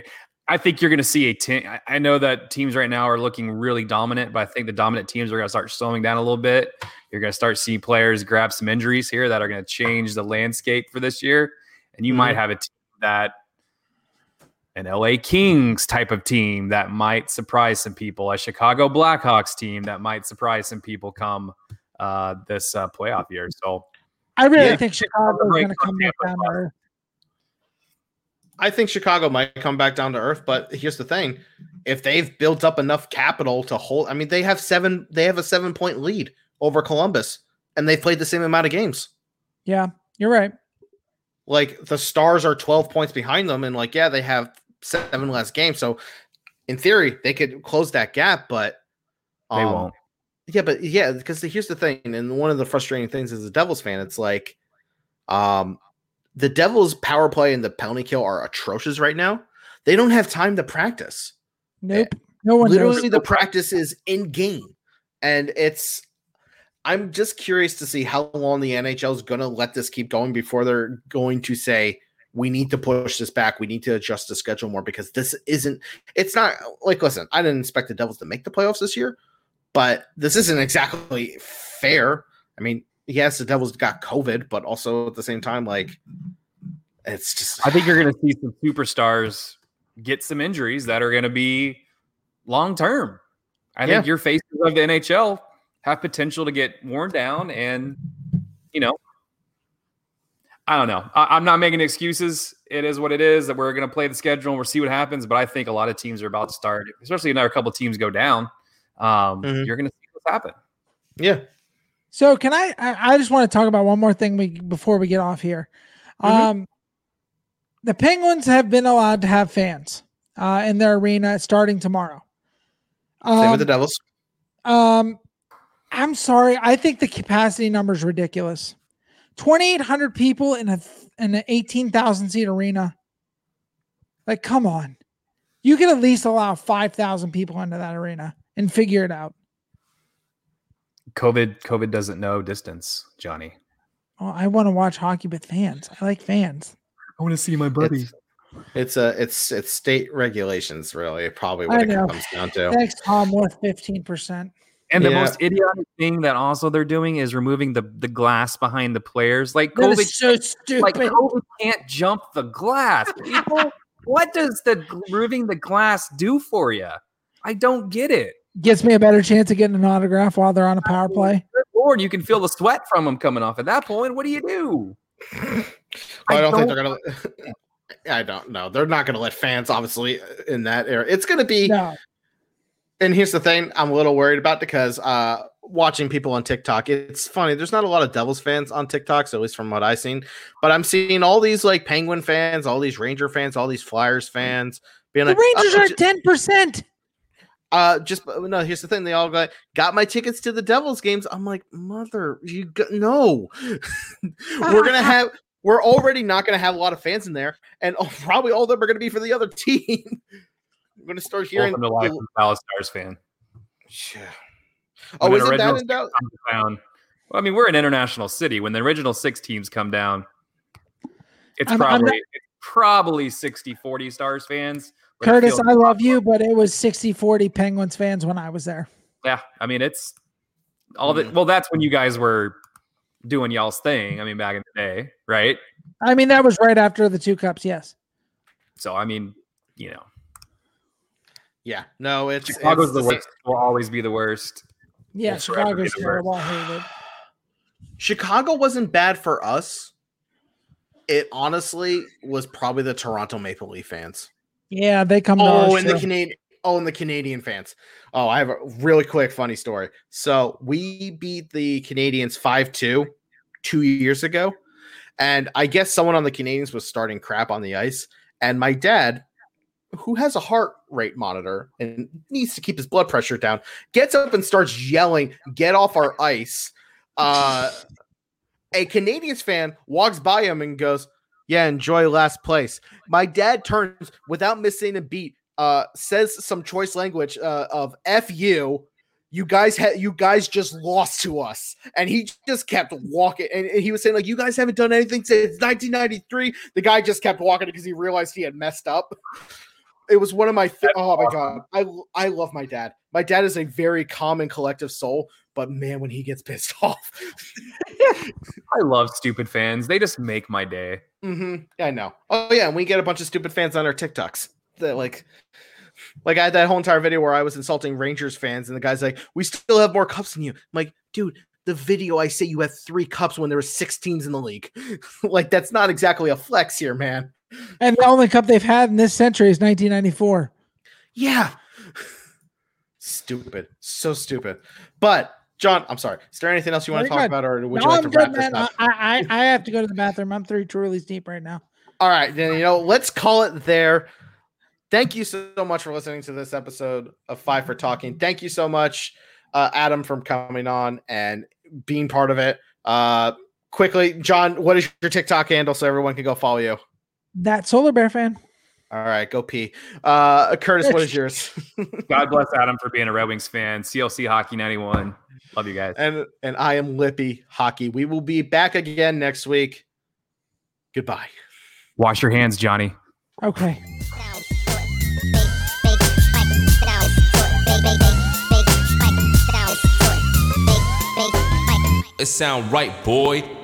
I think you're going to see a team. I- know that teams right now are looking really dominant, but I think the dominant teams are going to start slowing down a little bit. You're going to start seeing players grab some injuries here that are going to change the landscape for this year, and you might have a team that an LA Kings type of team that might surprise some people, a Chicago Blackhawks team that might surprise some people come uh, this uh, playoff year. So I really Yeah. think Chicago is going to come back down earth. I think Chicago might come back down to earth, but here's the thing: if they've built up enough capital to hold, I mean, they have seven. They have a seven point lead over Columbus, and they've played the same amount of games. Yeah, you're right. Like the Stars are twelve points behind them, and like yeah, they have seven less games. So in theory, they could close that gap, but they um, won't. Yeah, but yeah, because here's the thing, and one of the frustrating things as a Devils fan, it's like, um, the Devils' power play and the penalty kill are atrocious right now. They don't have time to practice. Nope. Eh, no one Literally, the practice is in game, and it's. I'm just curious to see how long the NHL is going to let this keep going before they're going to say we need to push this back. We need to adjust the schedule more because this isn't. It's not like listen. I didn't expect the Devils to make the playoffs this year, but this isn't exactly fair. I mean, yes, the Devils got COVID, but also at the same time, like it's just. I think you're going to see some superstars get some injuries that are going to be long term. I think your faces of the NHL have potential to get worn down, and you know, I don't know. I, I'm not making excuses. It is what it is. That we're going to play the schedule and we'll see what happens. But I think a lot of teams are about to start, especially another couple teams go down. Um, Mhm. You're going to see what's happen. yeah. So can I, I? I just want to talk about one more thing we before we get off here. Mhm. Um, the Penguins have been allowed to have fans uh, in their arena starting tomorrow. Same Um, with the Devils. Um, I'm sorry. I think the capacity number is ridiculous. 2,800 people in a in an 18,000 seat arena. Like, come on. You can at least allow 5,000 people into that arena and figure it out. COVID, COVID doesn't know distance, Johnny. Oh, I want to watch hockey with fans. I like fans. I want to see my It's, it's a it's it's state regulations really probably what I it know. comes down to. Thanks, Tom. Worth 15%. And the Yeah. most idiotic thing that also they're doing is removing the, the glass behind the players. Like That COVID, is so stupid. like COVID can't jump the glass. People, what does the removing the glass do for you? I don't get it. Gets me a better chance of getting an autograph while they're on a power play. Good Lord, you can feel the sweat from them coming off. At that point, what do you do? I don't, think they're gonna. I don't know. They're not gonna let fans obviously in that area. It's gonna be. No. And here's the thing: I'm a little worried about because uh, watching people on TikTok. It's funny. There's not a lot of Devils fans on TikTok, so at least from what I've seen. But I'm seeing all these like Penguin fans, all these Ranger fans, all these Flyers fans being The like, Rangers "Oh, are ju- 10%. Uh, just no. Here's the thing: they all got got my tickets to the Devils games. I'm like, mother, you got no. we're gonna have. We're already not gonna have a lot of fans in there, and oh, probably all of them are gonna be for the other team. I'm gonna start hearing. Welcome to life, I'm a Dallas Stars fan. Yeah. Oh, an isn't that original in doubt? comes down- Well, I mean, we're an international city. When the original six teams come down, it's I'm- I'm probably not- it's probably 60 40 Stars fans. Curtis, I love you, but it was 60 40 Penguins fans when I was there. Yeah, I mean, it's all Mm. that. Well, that's when you guys were doing y'all's thing. I mean, back in the day, right? I mean, that was right after the two cups. Yes. So, I mean, you know, Yeah. No, it's Chicago's it's the same- worst. Will always be the worst. Yeah. Will forever Chicago's terrible. I hate it. Chicago wasn't bad for us. It honestly was probably the Toronto Maple Leaf fans. Yeah, they come Oh, ours and the. Canadian. Oh, and the Canadian fans. Oh, I have a really quick funny story. So we beat the Canadiens 5-2 two years ago. And I guess someone on the Canadiens was starting crap on the ice. And my dad, who has a heart rate monitor and needs to keep his blood pressure down, gets up and starts yelling, Get off our ice. Uh a Canadiens fan walks by him and goes, Yeah, enjoy last place. My dad turns without missing a beat, uh, says some choice language uh, of F you, you guys had you guys just lost to us. And he just kept walking and, and he was saying like you guys haven't done anything since 1993 the guy just kept walking because he realized he had messed up. It was one of my oh my god. I i love my dad. My dad is a very calm and collective soul but man when he gets pissed off. I love stupid fans. They just make my day. Mm-hmm. i know. Oh yeah and we get a bunch of stupid fans on our tiktoks that like like I had that whole entire video where I was insulting Rangers fans, and the guy's like, "We still have more cups than you." I'm like, dude, the video I say you have three cups when there were six teams in the league. like that's not exactly a flex here, man. And the only cup they've had in this century is 1994. Yeah. stupid. So stupid. But John, I'm sorry. Is there anything else you want to talk good. about, or would No, you like to I'm wrap good, this man. up? I, I I have to go to the bathroom. I'm three trulies deep right now. All right, then you know, let's call it there. Thank you so much for listening to this episode of Five for Talking. Thank you so much, uh, Adam, from coming on and being part of it. Uh, quickly, John, what is your TikTok handle so everyone can go follow you? That solar bear fan. All right, go pee. Uh, Curtis, what is yours? God bless Adam for being a Red Wings fan. CLC Hockey 91. Love you guys. and and I am Lippy Hockey. We will be back again next week. Goodbye. Wash your hands, Johnny. Okay. It sound right, boy.